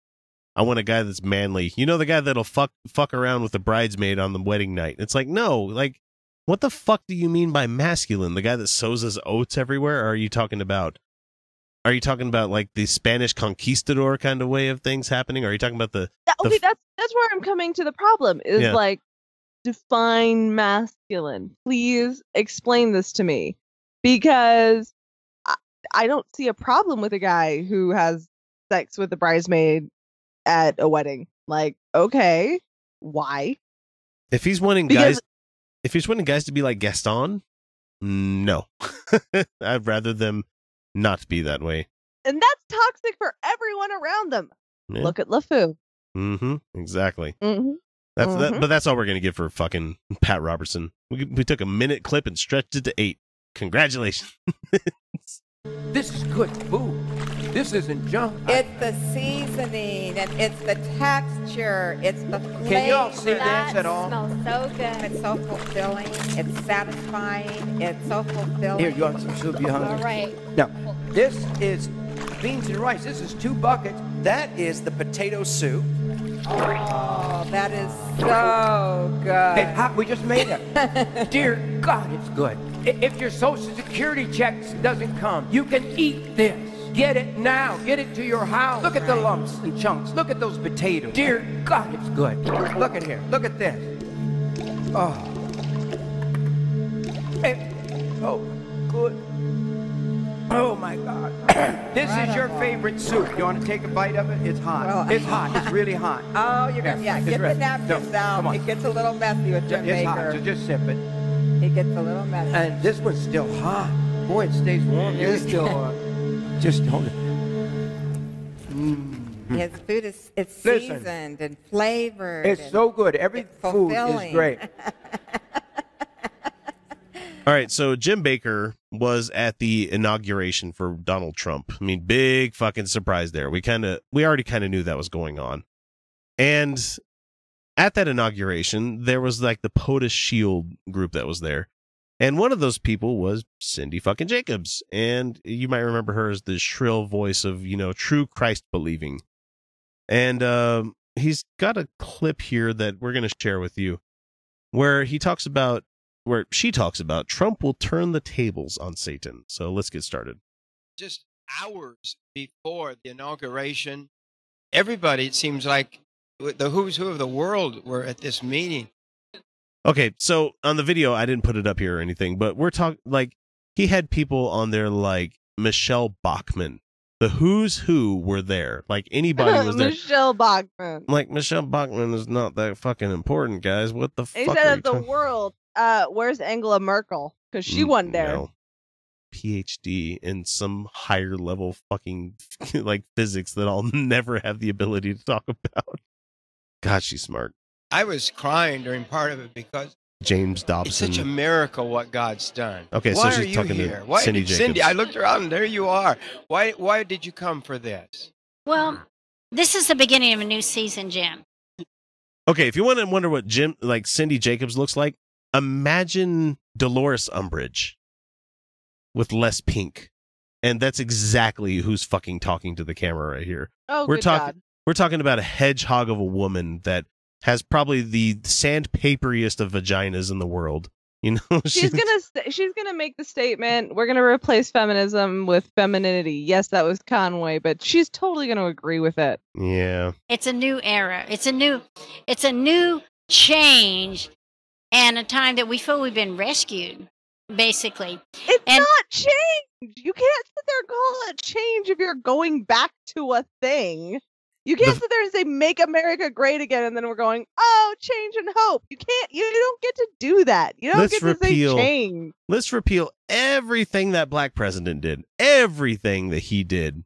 I want a guy that's manly. You know the guy that'll fuck fuck around with the bridesmaid on the wedding night. It's like, no, like what the fuck do you mean by masculine? The guy that sows his oats everywhere? Or are you talking about are you talking about like the Spanish conquistador kind of way of things happening? Are you talking about the The okay, f- that's that's where I'm coming to the problem is Yeah. like define masculine. Please explain this to me because I, I don't see a problem with a guy who has sex with a bridesmaid at a wedding. Like, okay, why? if he's wanting Because- guys if he's wanting guys to be like Gaston, no. I'd rather them not be that way. And that's toxic for everyone around them. Yeah. Look at LeFou. Mm-hmm. Exactly. hmm That's that, Mhm. but that's all we're gonna give for fucking Pat Robertson. We we took a minute clip and stretched it to eight. Congratulations. This is good food. This isn't junk. It's the seasoning and it's the texture. It's the flavor. Can you all see this at all? smells so good. It's so fulfilling. It's satisfying. It's so fulfilling. Here, you want some soup? You All hungry? right. Now, this is beans and rice. This is two buckets. That is the potato soup. Oh, that is so good. We just made it. Dear God, it's good. If your social security check doesn't come, you can eat this. Get it now. Get it to your house. Look at the lumps and chunks. Look at those potatoes. Dear God, it's good. Look at here. Look at this. Oh. Hey. Oh, good. Oh my God. this is your favorite soup. You want to take a bite of it? It's hot. Well- it's hot. It's really hot. Oh, you're gonna Yeah, Get the ready. napkins No, out. on. It gets a little messy with Jim It's hot. Bakker. So just sip it. It gets a little messy. And this one's still hot. Boy, it stays warm. It is still hot. Just hold it. Mm-hmm. His food is it's Listen. seasoned and flavored. It's and so good. Every food is great. All right, so Jim Bakker was at the inauguration for Donald Trump. I mean, big fucking surprise there. We kind of we already kind of knew that was going on. And at that inauguration, there was like the POTUS Shield group that was there. And one of those people was Cindy fucking Jacobs. And you might remember her as the shrill voice of, you know, true Christ believing. And um, he's got a clip here that we're going to share with you where he talks about where she talks about Trump will turn the tables on Satan. So let's get started. just hours before the inauguration, everybody, it seems like the who's who of the world were at this meeting. Okay, so on the video, I didn't put it up here or anything, but we're talking like he had people on there like Michele Bachmann. The who's who were there. Like anybody was there. Michele Bachmann. Like Michele Bachmann is not that fucking important, guys. What the He fuck? said are of the talking- world, uh, where's Angela Merkel? Because she Mm, wasn't there. no. PhD in some higher level fucking like physics that I'll never have the ability to talk about. God, she's smart. I was crying during part of it because James it's Dobson. such a miracle what God's done. Okay, so she's are you talking to? Why Cindy did Cindy? I looked around and there you are. Why? Why did you come for this? Well, this is the beginning of a new season, Jim. Okay, if you want to wonder what Jim like Cindy Jacobs looks like, imagine Dolores Umbridge with less pink. And that's exactly who's fucking talking to the camera right here. Oh, we're talking God. we're talking about a hedgehog of a woman that has probably the sandpaperiest of vaginas in the world. You know, She's gonna st- she's gonna make the statement. We're gonna replace feminism with femininity. Yes, that was Conway, but she's totally gonna agree with it. Yeah. It's a new era. It's a new it's a new change and a time that we feel we've been rescued, basically. It's And- not change. You can't sit there and call it change if you're going back to a thing. You can't The- sit there and say "Make America Great Again" and then we're going, "Oh, change and hope." You can't. You don't get to do that. You don't Let's get repeal- to say change. Let's repeal everything that black president did. Everything that he did.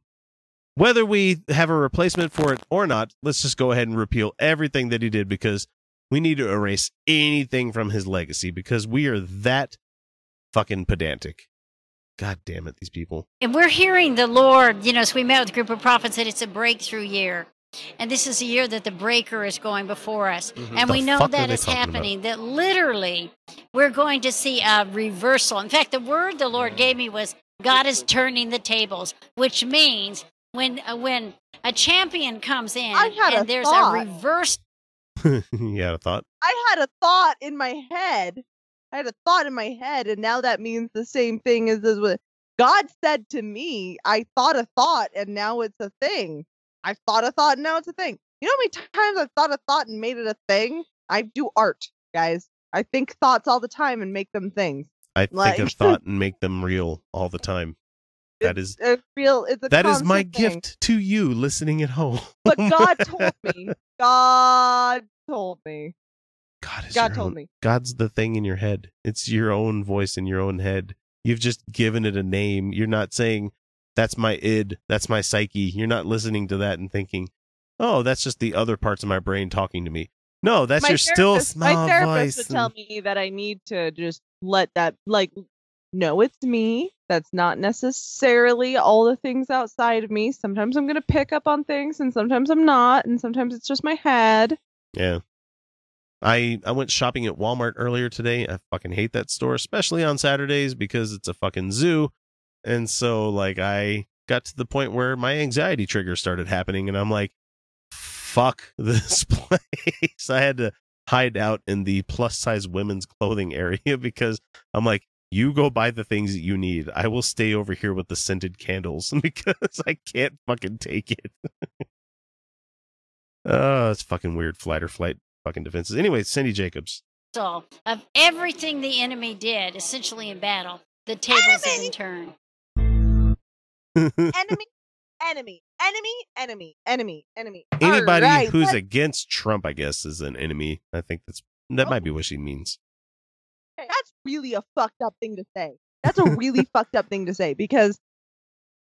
Whether we have a replacement for it or not, let's just go ahead and repeal everything that he did because we need to erase anything from his legacy because we are that fucking pedantic. God damn it, these people. And we're hearing the Lord, you know, as we met with a group of prophets, that it's a breakthrough year. And this is a year that the breaker is going before us. Mhm. And The we know fuck are that they is talking about? happening, that literally we're going to see a reversal. In fact, the word the Lord gave me was God is turning the tables, which means when uh, when a champion comes in I had a and there's thought. a reverse you had a thought? I had a thought in my head. I had a thought in my head, and now that means the same thing as this. What God said to me. I thought a thought, and now it's a thing. I thought a thought, and now it's a thing. You know how many times I've thought a thought and made it a thing? I do art, guys. I think thoughts all the time and make them things. I Like- think of thought and make them real all the time. That is A real. It's a that is my thing. gift to you listening at home. But God told me. God told me. God, is God told own- me. God's the thing in your head. It's your own voice in your own head. You've just given it a name. You're not saying that's my id, that's my psyche. You're not listening to that and thinking, "Oh, that's just the other parts of my brain talking to me." No, that's my your still small My therapist voice. would tell me that I need to just let that like no, it's me. That's not necessarily all the things outside of me. Sometimes I'm gonna pick up on things and sometimes I'm not, and sometimes it's just my head. Yeah. I I went shopping at Walmart earlier today. I fucking hate that store, especially on Saturdays because it's a fucking zoo. And so like I got to the point where my anxiety trigger started happening and I'm like fuck this place. I had to hide out in the plus size women's clothing area because I'm like you go buy the things that you need. I will stay over here with the scented candles because I can't fucking take it. Oh, it's fucking weird. Flight or flight fucking defenses. Anyway, Cindy Jacobs. of everything the enemy did, essentially in battle. The tables have been turned. enemy, enemy, enemy, enemy, enemy, enemy. Anybody Alright, who's let's- against Trump, I guess, is an enemy. I think that's that might be oh. what she means. That's really a fucked up thing to say. That's a really fucked up thing to say because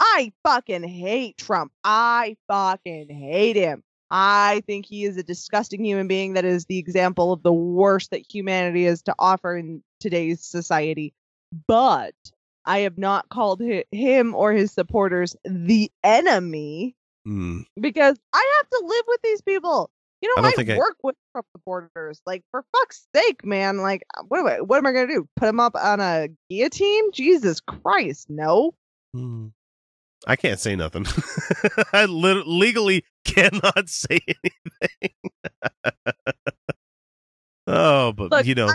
I fucking hate Trump. I fucking hate him. I think he is a disgusting human being that is the example of the worst that humanity is to offer in today's society. But I have not called hi- him or his supporters the enemy Hmm. because I have to live with these people. You know, I, I- work with Trump supporters. Like, for fuck's sake, man! Like, uh, what am I? What am I gonna do? Put him up on a guillotine? Jesus Christ, no! Hmm. I can't say nothing. I lit- legally cannot say anything. oh, but Look, you know, I'm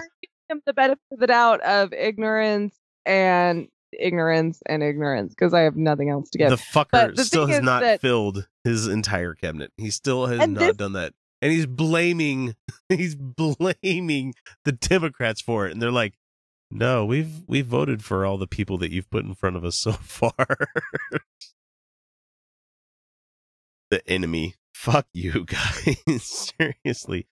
him the benefit of the doubt of ignorance and ignorance and ignorance because I have nothing else to give. The fucker But the still has not that- filled his entire cabinet. He still has not this- done that. And he's blaming he's blaming the Democrats for it. And they're like, No, we've we've voted for all the people that you've put in front of us so far. the enemy. Fuck you guys. Seriously.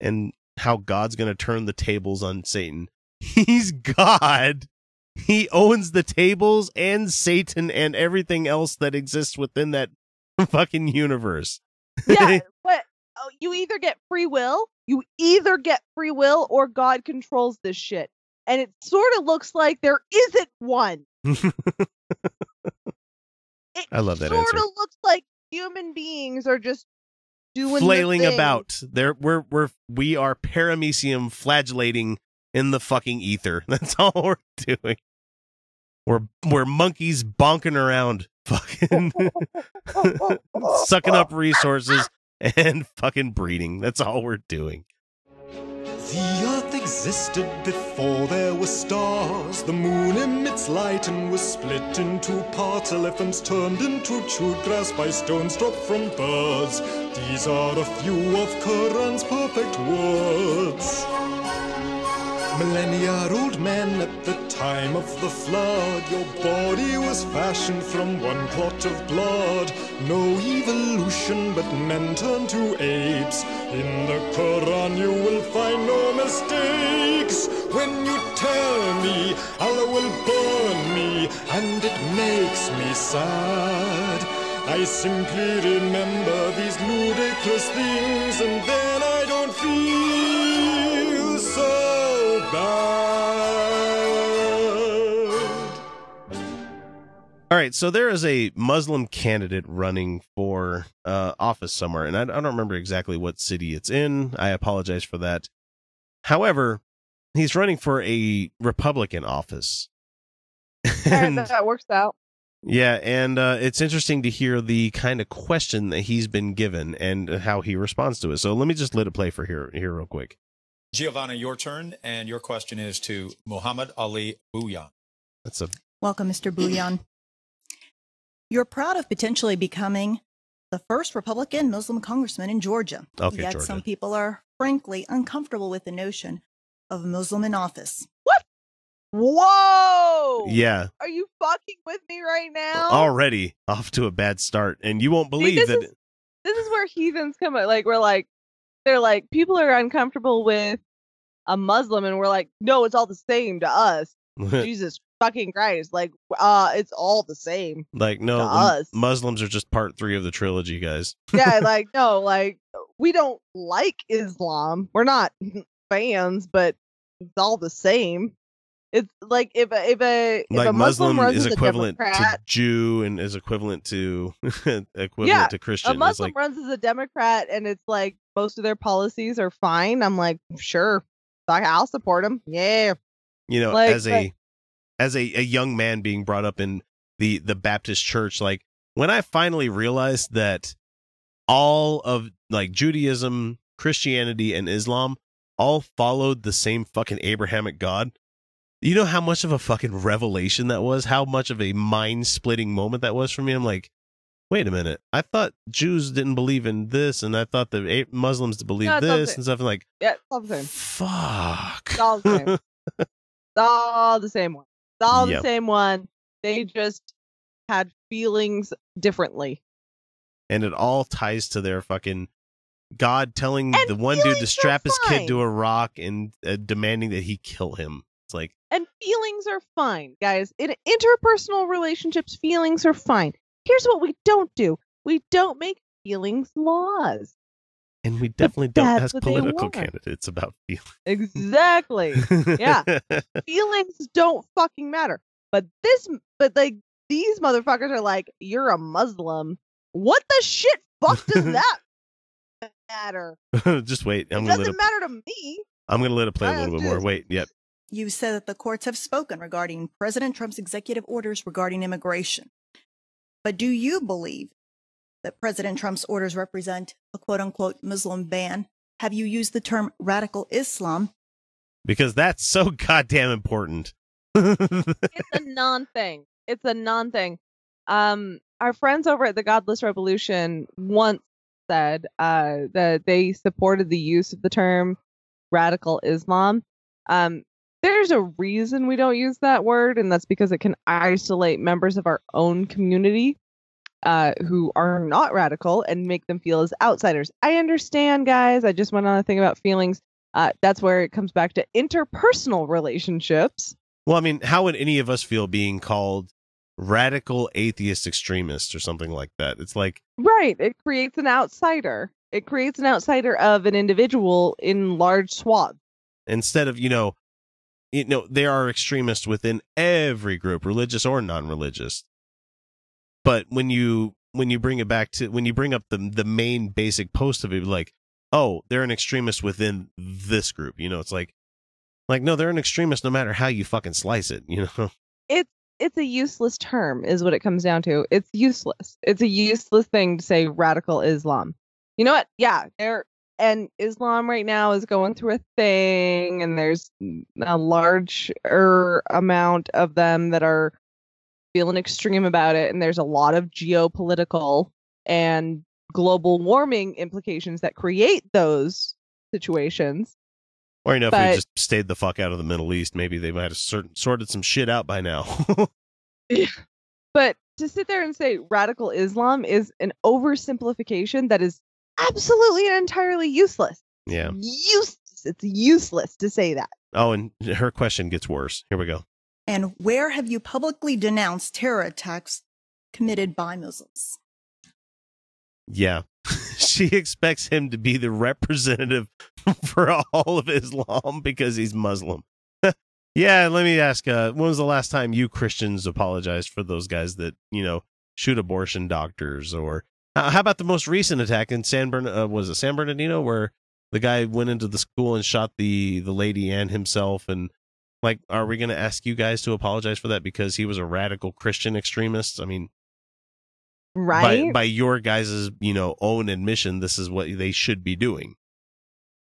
And how God's gonna turn the tables on Satan. He's God. He owns the tables and Satan and everything else that exists within that fucking universe. yeah, but oh, you either get free will, you either get free will, or God controls this shit. And it sort of looks like there isn't one. I love that It sort of looks like human beings are just doing the Flailing thing. about. There we're we're we are paramecium flagellating in the fucking ether. That's all we're doing. We're we're monkeys bonking around fucking sucking up resources and fucking breeding. That's all we're doing. Existed before there were stars. The moon emits light and was split into parts. Elephants turned into chewed grass by stones dropped from birds. These are a few of Quran's perfect words. Millennia old men at the time of the flood, your body was fashioned from one clot of blood. No evolution, but men turn to apes. In the Quran, you will find no mistakes. When you tell me Allah will burn me, and it makes me sad. I simply remember these ludicrous things, and then I don't feel so bad. All right, so there is a Muslim candidate running for uh, office somewhere, and I, I don't remember exactly what city it's in. I apologize for that. However, he's running for a Republican office. And that works out. Yeah, and uh, it's interesting to hear the kind of question that he's been given and how he responds to it. So let me just let it play for here, here real quick. Giovanna, your turn, and your question is to Muhammad Ali Bhuiyan. That's a Welcome, Mr. Bhuiyan. You're proud of potentially becoming the first Republican Muslim congressman in Georgia. Okay, Yet Georgia. some people are frankly uncomfortable with the notion of a Muslim in office. What? Whoa! yeah, Are you fucking with me right now? already off to a bad start, and you won't believe this that. is- This is where heathens come out. Like we're like, they're like, people are uncomfortable with a Muslim, and we're like, no, it's all the same to us. Jesus fucking Christ! Like, uh, it's all the same. like no, us. Muslims are just part three of the trilogy, guys. Yeah, like no, like we don't like Islam. We're not fans, but it's all the same. It's like if a if a if like a Muslim, Muslim runs is equivalent to Jew and is equivalent to equivalent yeah, to Christian. a Muslim like runs as a Democrat, and it's like most of their policies are fine. I'm like, sure, I'll support them. Yeah, you know, like, as a as a, a young man being brought up in the the Baptist church, like when I finally realized that all of like Judaism, Christianity, and Islam all followed the same fucking Abrahamic God. You know how much of a fucking revelation that was? How much of a mind splitting moment that was for me? I'm like, wait a minute. I thought Jews didn't believe in this, and I thought the A- Muslims believe No, it's all the this and stuff. And like, yeah, it's all the same. fuck. It's all the same. it's all the same one. It's all Yep. the same one. They just had feelings differently. and it all ties to their fucking God telling And the one dude to strap his kid to a rock and uh, demanding that he kill him. It's like, And feelings are fine, guys. In interpersonal relationships, feelings are fine. Here's what we don't do we don't make feelings laws. And we definitely don't ask political candidates about feelings. Exactly. yeah. feelings don't fucking matter. But this, but like these motherfuckers are like, you're a Muslim. What the shit fuck does that matter? Just wait. I'm gonna let doesn't it. matter to me. I'm gonna let it play a I little bit more. just- Wait. Yep. You said that the courts have spoken regarding President Trump's executive orders regarding immigration. But do you believe that President Trump's orders represent a quote unquote Muslim ban? Have you used the term radical Islam because that's so goddamn important. it's a non thing. It's a non thing. Um, our friends over at the Godless Revolution once said uh, that they supported the use of the term radical Islam. Um, there's a reason we don't use that word, and that's because it can isolate members of our own community uh, who are not radical and make them feel as outsiders. I understand, guys. I just went on a thing about feelings. Uh, that's where it comes back to interpersonal relationships. Well, I mean, how would any of us feel being called radical atheist extremists or something like that? It's like, Right. It creates an outsider. It creates an outsider of an individual in large swaths. instead of, you know, you know, there are extremists within every group, religious or non-religious. But when you when you bring it back to when you bring up the the main basic post of it, like, oh, they're an extremist within this group, you know, it's like, like no, they're an extremist no matter how you fucking slice it, you know. It's it's a useless term, is what it comes down to. It's useless. It's a useless thing to say radical Islam. You know what? Yeah, there and Islam right now is going through a thing, and there's a larger amount of them that are feeling extreme about it, and there's a lot of geopolitical and global warming implications that create those situations. Or you know, if we just stayed the fuck out of the Middle East, maybe they might have certain, sorted some shit out by now. But to sit there and say radical Islam is an oversimplification that is absolutely and entirely useless. yeah. Useless. It's useless to say that. Oh, and her question gets worse. Here we go. And where have you publicly denounced terror attacks committed by Muslims? Yeah. she expects him to be the representative for all of Islam because he's Muslim. yeah, let me ask uh when was the last time you Christians apologized for those guys that, you know, shoot abortion doctors or uh, how about the most recent attack in San Bern uh, was it San Bernardino where the guy went into the school and shot the the lady and himself and like are we going to ask you guys to apologize for that because he was a radical Christian extremist? I mean, Right? by by your guys' you know own admission this is what they should be doing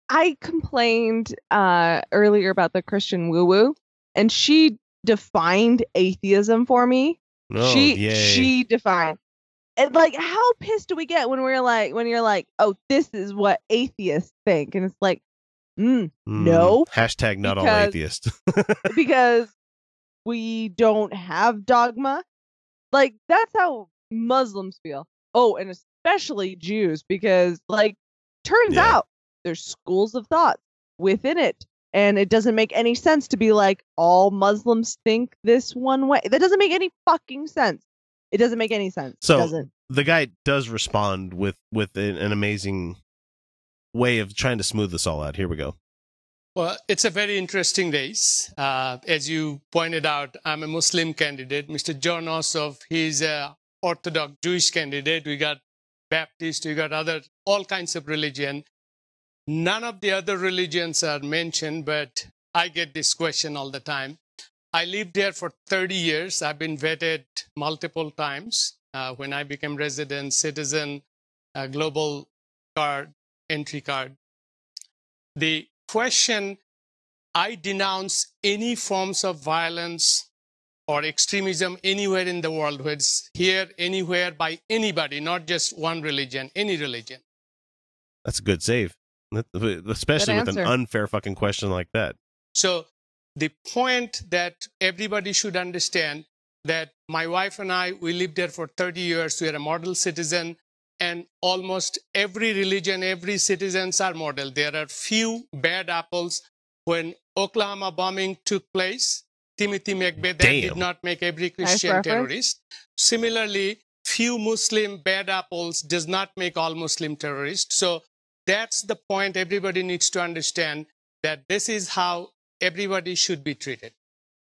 I complained uh earlier about the Christian woo woo, and she defined atheism for me. Oh, she yay. she defined and like how pissed do we get when we're like when you're like, oh, this is what atheists think, and it's like, mm, Mm, no, hashtag not all because- atheist because we don't have dogma. Like that's how Muslims feel. Oh, and especially Jews because like turns Yeah. out there's schools of thought within it and it doesn't make any sense to be like all Muslims think this one way. That doesn't make any fucking sense. It doesn't make any sense. so the guy does respond with with an, an amazing way of trying to smooth this all out here we go Well, it's a very interesting race. Uh, as you pointed out, I'm a Muslim candidate. Mr. Jon Ossoff, he's a Orthodox Jewish candidate. We got Baptist, we got other, all kinds of religion. None of the other religions are mentioned, but I get this question all the time. I lived there for 30 years. I've been vetted multiple times. Uh, when I became resident, citizen, uh, global card, entry card. The question I denounce any forms of violence or extremism anywhere in the world, whether it's here, anywhere, by anybody, not just one religion, any religion. that's a good save That- especially with an unfair fucking question like that So the point that everybody should understand that my wife and I, we lived there for 30 years. We are a model citizen and almost every religion, every citizens are model. There are few bad apples. When Oklahoma bombing took place, Timothy McVeigh that did not make every Christian reference. terrorist. Similarly, few Muslim bad apples does not make all Muslim terrorists. So that's the point everybody needs to understand that this is how everybody should be treated.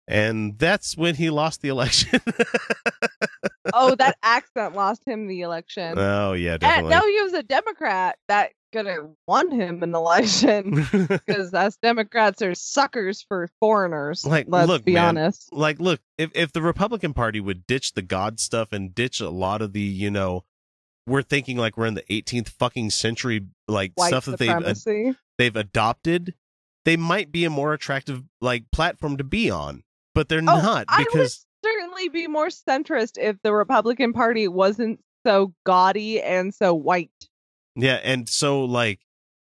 And that's when he lost the election oh, that accent lost him the election. oh yeah and definitely now he was a Democrat that could have won him an election because us Democrats are suckers for foreigners. like let's look be man, honest. like look if if the republican party would ditch the god stuff and ditch a lot of the you know we're thinking like we're in the 18th fucking century like White stuff that they've ad- they've adopted they might be a more attractive like platform to be on, but they're Oh, not I would because certainly be more centrist if the Republican Party wasn't so gaudy and so white. yeah, and so like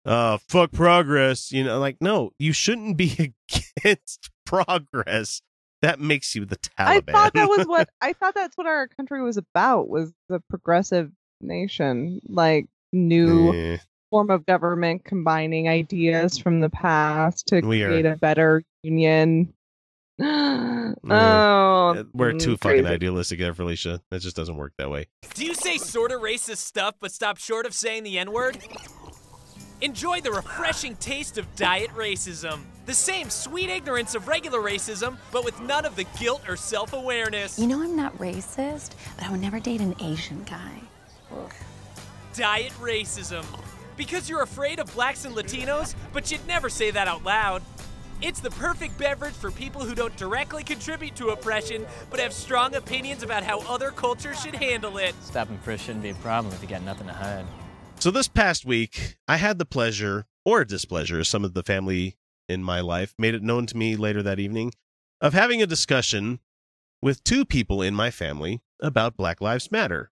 uh fuck progress, you know, like no, you shouldn't be against progress. That makes you the Taliban. I thought that was what I thought that's what our country was about was the progressive nation, like new Eh. form of government combining ideas from the past to We are- create a better union. oh, We're mm, too fucking idealistic there, Felicia. That just doesn't work that way. Do you say sorta racist stuff but stop short of saying the N word? Enjoy the refreshing taste of diet racism. The same sweet ignorance of regular racism, but with none of the guilt or self awareness. You know I'm not racist, but I would never date an Asian guy. Diet racism. Because you're afraid of blacks and Latinos, but you'd never say that out loud. It's the perfect beverage for people who don't directly contribute to oppression, but have strong opinions about how other cultures should handle it. Stopping first shouldn't be a problem if you got nothing to hide. So this past week, I had the pleasure or displeasure, some of the family in my life made it known to me later that evening, of having a discussion with two people in my family about Black Lives Matter.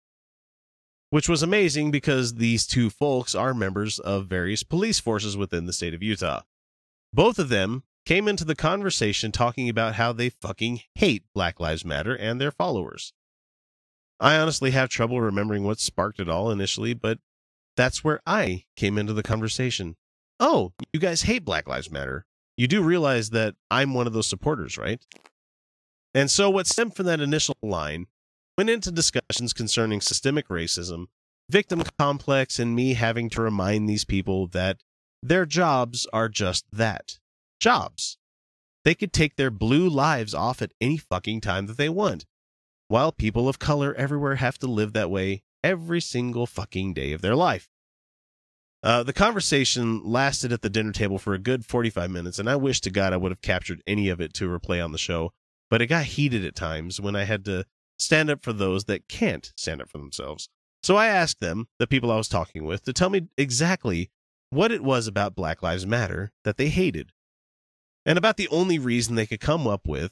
Which was amazing because these two folks are members of various police forces within the state of Utah. Both of them came into the conversation talking about how they fucking hate Black Lives Matter and their followers. I honestly have trouble remembering what sparked it all initially, but that's where I came into the conversation. Oh, you guys hate Black Lives Matter. You do realize that I'm one of those supporters, right? And so, what stemmed from that initial line went into discussions concerning systemic racism, victim complex, and me having to remind these people that their jobs are just that jobs. They could take their blue lives off at any fucking time that they want, while people of color everywhere have to live that way every single fucking day of their life. Uh, the conversation lasted at the dinner table for a good 45 minutes, and I wish to God I would have captured any of it to replay on the show, but it got heated at times when I had to stand up for those that can't stand up for themselves. So I asked them, the people I was talking with, to tell me exactly what it was about Black Lives Matter that they hated. And about the only reason they could come up with,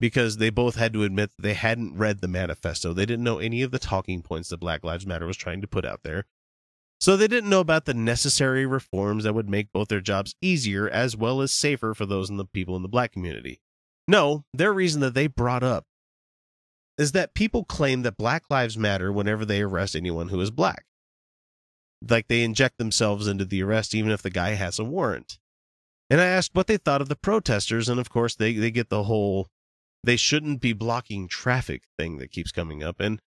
because they both had to admit they hadn't read the manifesto. They didn't know any of the talking points that Black Lives Matter was trying to put out there. So they didn't know about the necessary reforms that would make both their jobs easier as well as safer for those in the people in the black community. No, their reason that they brought up is that people claim that Black Lives Matter whenever they arrest anyone who is black. Like they inject themselves into the arrest even if the guy has a warrant. And I asked what they thought of the protesters, and of course they, they get the whole they shouldn't be blocking traffic thing that keeps coming up. And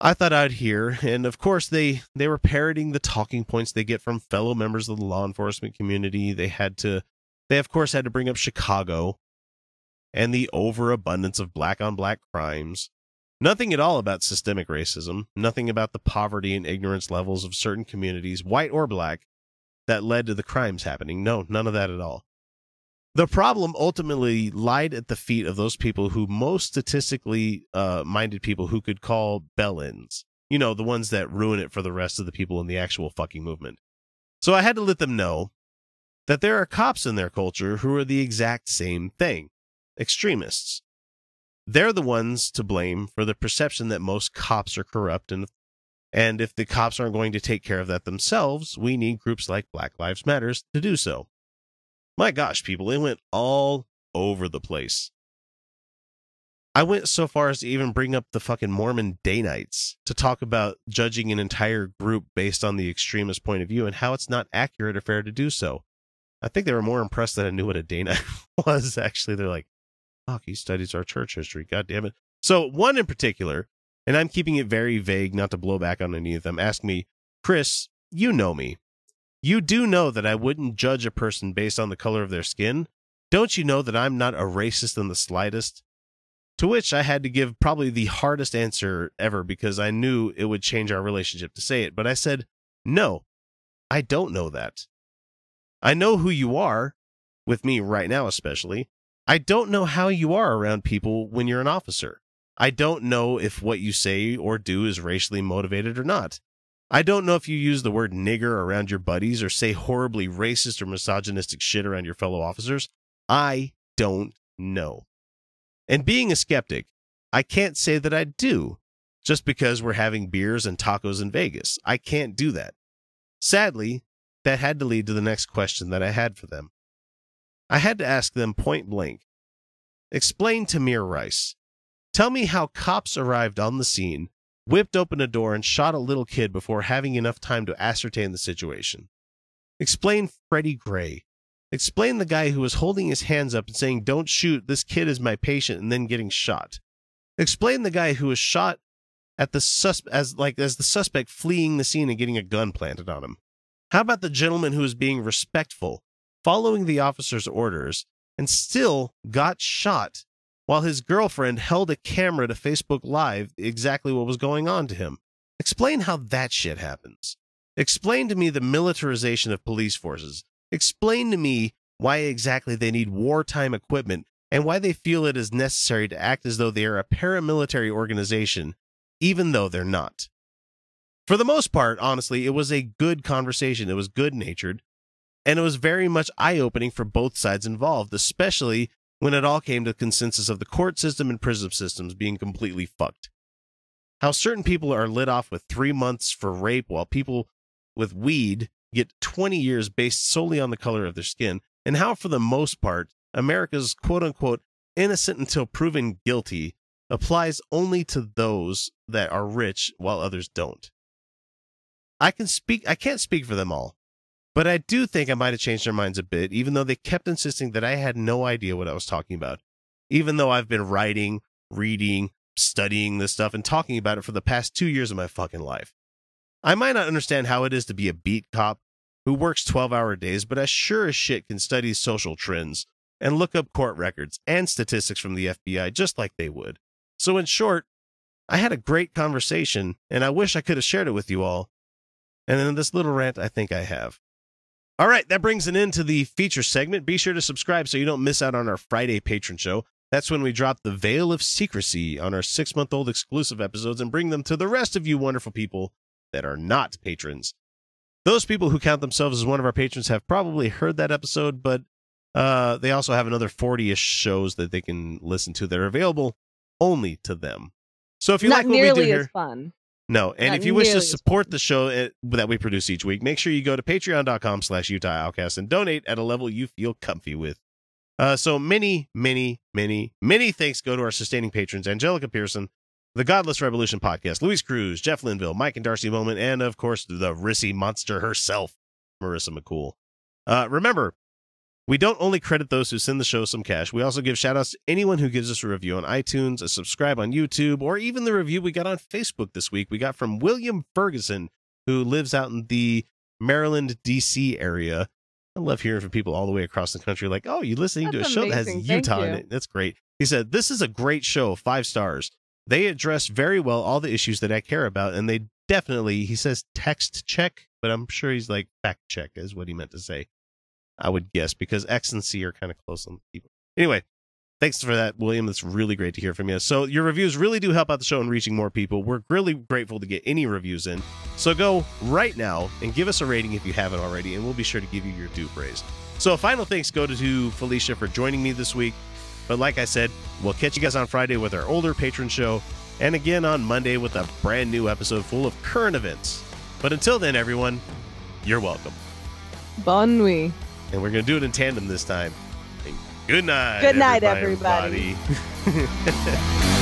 I thought I'd hear, and of course they they were parroting the talking points they get from fellow members of the law enforcement community. They had to they of course had to bring up Chicago and the overabundance of black on black crimes. Nothing at all about systemic racism, nothing about the poverty and ignorance levels of certain communities, white or black, that led to the crimes happening. No, none of that at all. The problem ultimately lied at the feet of those people who most statistically uh, minded people who could call bell-ins. You know, the ones that ruin it for the rest of the people in the actual fucking movement. So I had to let them know that there are cops in their culture who are the exact same thing extremists. They're the ones to blame for the perception that most cops are corrupt and and if the cops aren't going to take care of that themselves, we need groups like Black Lives Matters to do so. My gosh, people, it went all over the place. I went so far as to even bring up the fucking Mormon Danites to talk about judging an entire group based on the extremist point of view and how it's not accurate or fair to do so. I think they were more impressed that I knew what a day night was. Actually, they're like, fuck, he studies our church history. God damn it. So, one in particular, and I'm keeping it very vague not to blow back on any of them, Ask me, Chris, you know me. You do know that I wouldn't judge a person based on the color of their skin. Don't you know that I'm not a racist in the slightest? To which I had to give probably the hardest answer ever because I knew it would change our relationship to say it. But I said, no, I don't know that. I know who you are, with me right now especially. I don't know how you are around people when you're an officer. I don't know if what you say or do is racially motivated or not. I don't know if you use the word nigger around your buddies or say horribly racist or misogynistic shit around your fellow officers. I don't know. And being a skeptic, I can't say that I do just because we're having beers and tacos in Vegas. I can't do that. Sadly, that had to lead to the next question that I had for them. I had to ask them point blank Explain to Mir Rice. Tell me how cops arrived on the scene, whipped open a door, and shot a little kid before having enough time to ascertain the situation. Explain Freddie Gray. Explain the guy who was holding his hands up and saying, Don't shoot, this kid is my patient, and then getting shot. Explain the guy who was shot at the sus- as like as the suspect fleeing the scene and getting a gun planted on him. How about the gentleman who was being respectful, following the officer's orders, and still got shot while his girlfriend held a camera to Facebook Live exactly what was going on to him? Explain how that shit happens. Explain to me the militarization of police forces. Explain to me why exactly they need wartime equipment and why they feel it is necessary to act as though they are a paramilitary organization, even though they're not. For the most part, honestly, it was a good conversation. It was good natured. And it was very much eye opening for both sides involved, especially when it all came to the consensus of the court system and prison systems being completely fucked. How certain people are lit off with three months for rape while people with weed get 20 years based solely on the color of their skin, and how, for the most part, America's quote unquote innocent until proven guilty applies only to those that are rich while others don't. I can speak I can't speak for them all, but I do think I might have changed their minds a bit, even though they kept insisting that I had no idea what I was talking about. Even though I've been writing, reading, studying this stuff, and talking about it for the past two years of my fucking life. I might not understand how it is to be a beat cop who works 12 hour days, but I sure as shit can study social trends and look up court records and statistics from the FBI just like they would. So, in short, I had a great conversation, and I wish I could have shared it with you all. And in this little rant, I think I have. All right, that brings an end to the feature segment. Be sure to subscribe so you don't miss out on our Friday patron show. That's when we drop the veil of secrecy on our six month old exclusive episodes and bring them to the rest of you wonderful people that are not patrons. Those people who count themselves as one of our patrons have probably heard that episode, but uh, they also have another 40 ish shows that they can listen to that are available only to them. So if you Not like what we do nearly here, as fun. No, and if you wish to support the show uh, that we produce each week, make sure you go to patreon.com slash Utah Outcast and donate at a level you feel comfy with. Uh, so many, many, many, many thanks go to our sustaining patrons, Angelica Pearson, the Godless Revolution podcast, Luis Cruz, Jeff Linville, Mike and Darcy Bowman, and of course the Rissy monster herself, Marissa McCool. Uh, remember, we don't only credit those who send the show some cash. We also give shout outs to anyone who gives us a review on iTunes, a subscribe on YouTube, or even the review we got on Facebook this week. We got from William Ferguson, who lives out in the Maryland, D.C. area. I love hearing from people all the way across the country like, oh, you're listening to a That's show that has amazing. Thank Utah in you. it. That's great. He said, This is a great show, five stars. They address very well all the issues that I care about, and they definitely, he says text check, but I'm sure he's like fact check, is what he meant to say. I would guess because X and C are kind of close on people. Anyway, thanks for that, William. That's really great to hear from you. So your reviews really do help out the show in reaching more people. We're really grateful to get any reviews in. So go right now and give us a rating if you haven't already, and we'll be sure to give you your due praise. So a final thanks go to, Felicia for joining me this week. But like I said, we'll catch you guys on Friday with our older patron show, and again on Monday with a brand new episode full of current events. But until then, everyone, you're welcome. Bon nuit. And we're going to do it in tandem this time. And good night. Good night, everybody. Under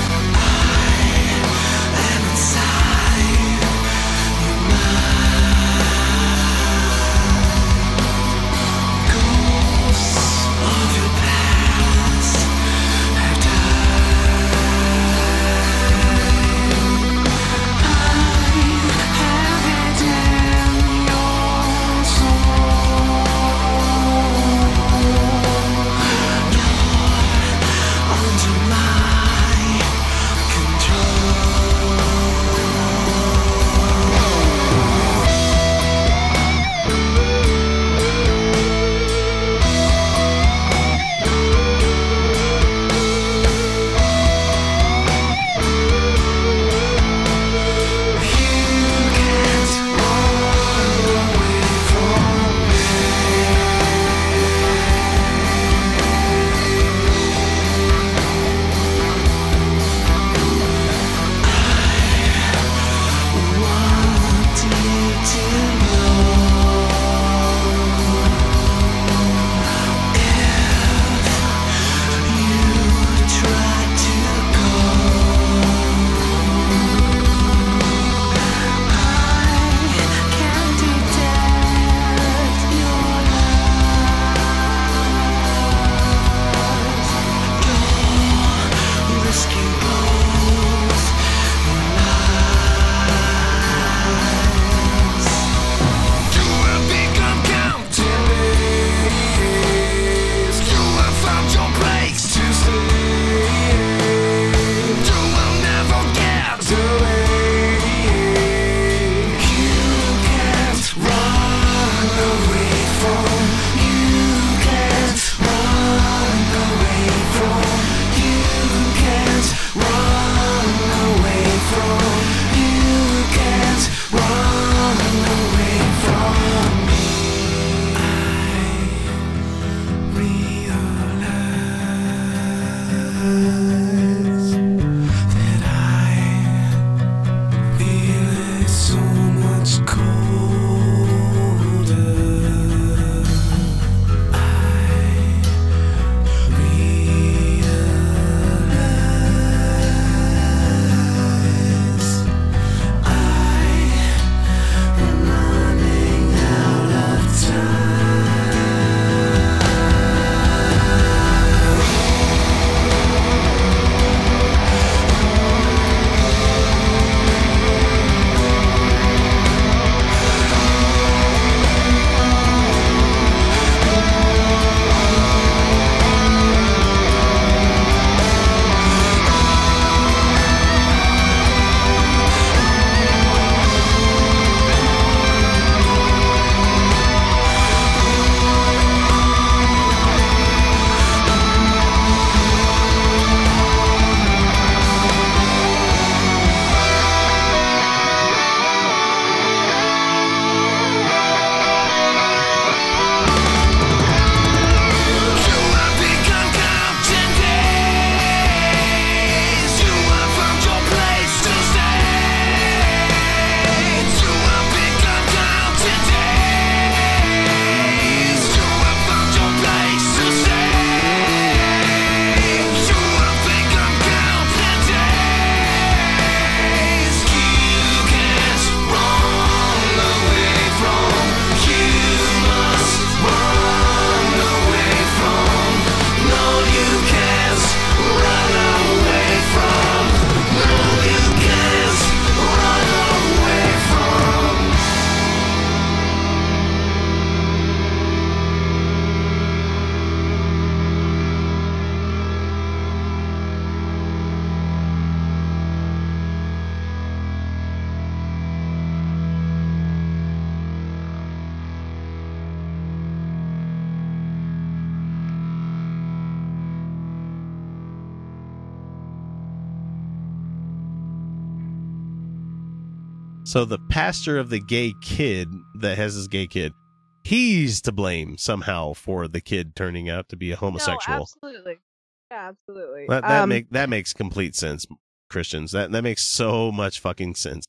pastor of the gay kid that has his gay kid, he's to blame somehow for the kid turning out to be a homosexual. No, absolutely. Yeah, absolutely. that that Um, make that makes complete sense, Christians. That that makes so much fucking sense.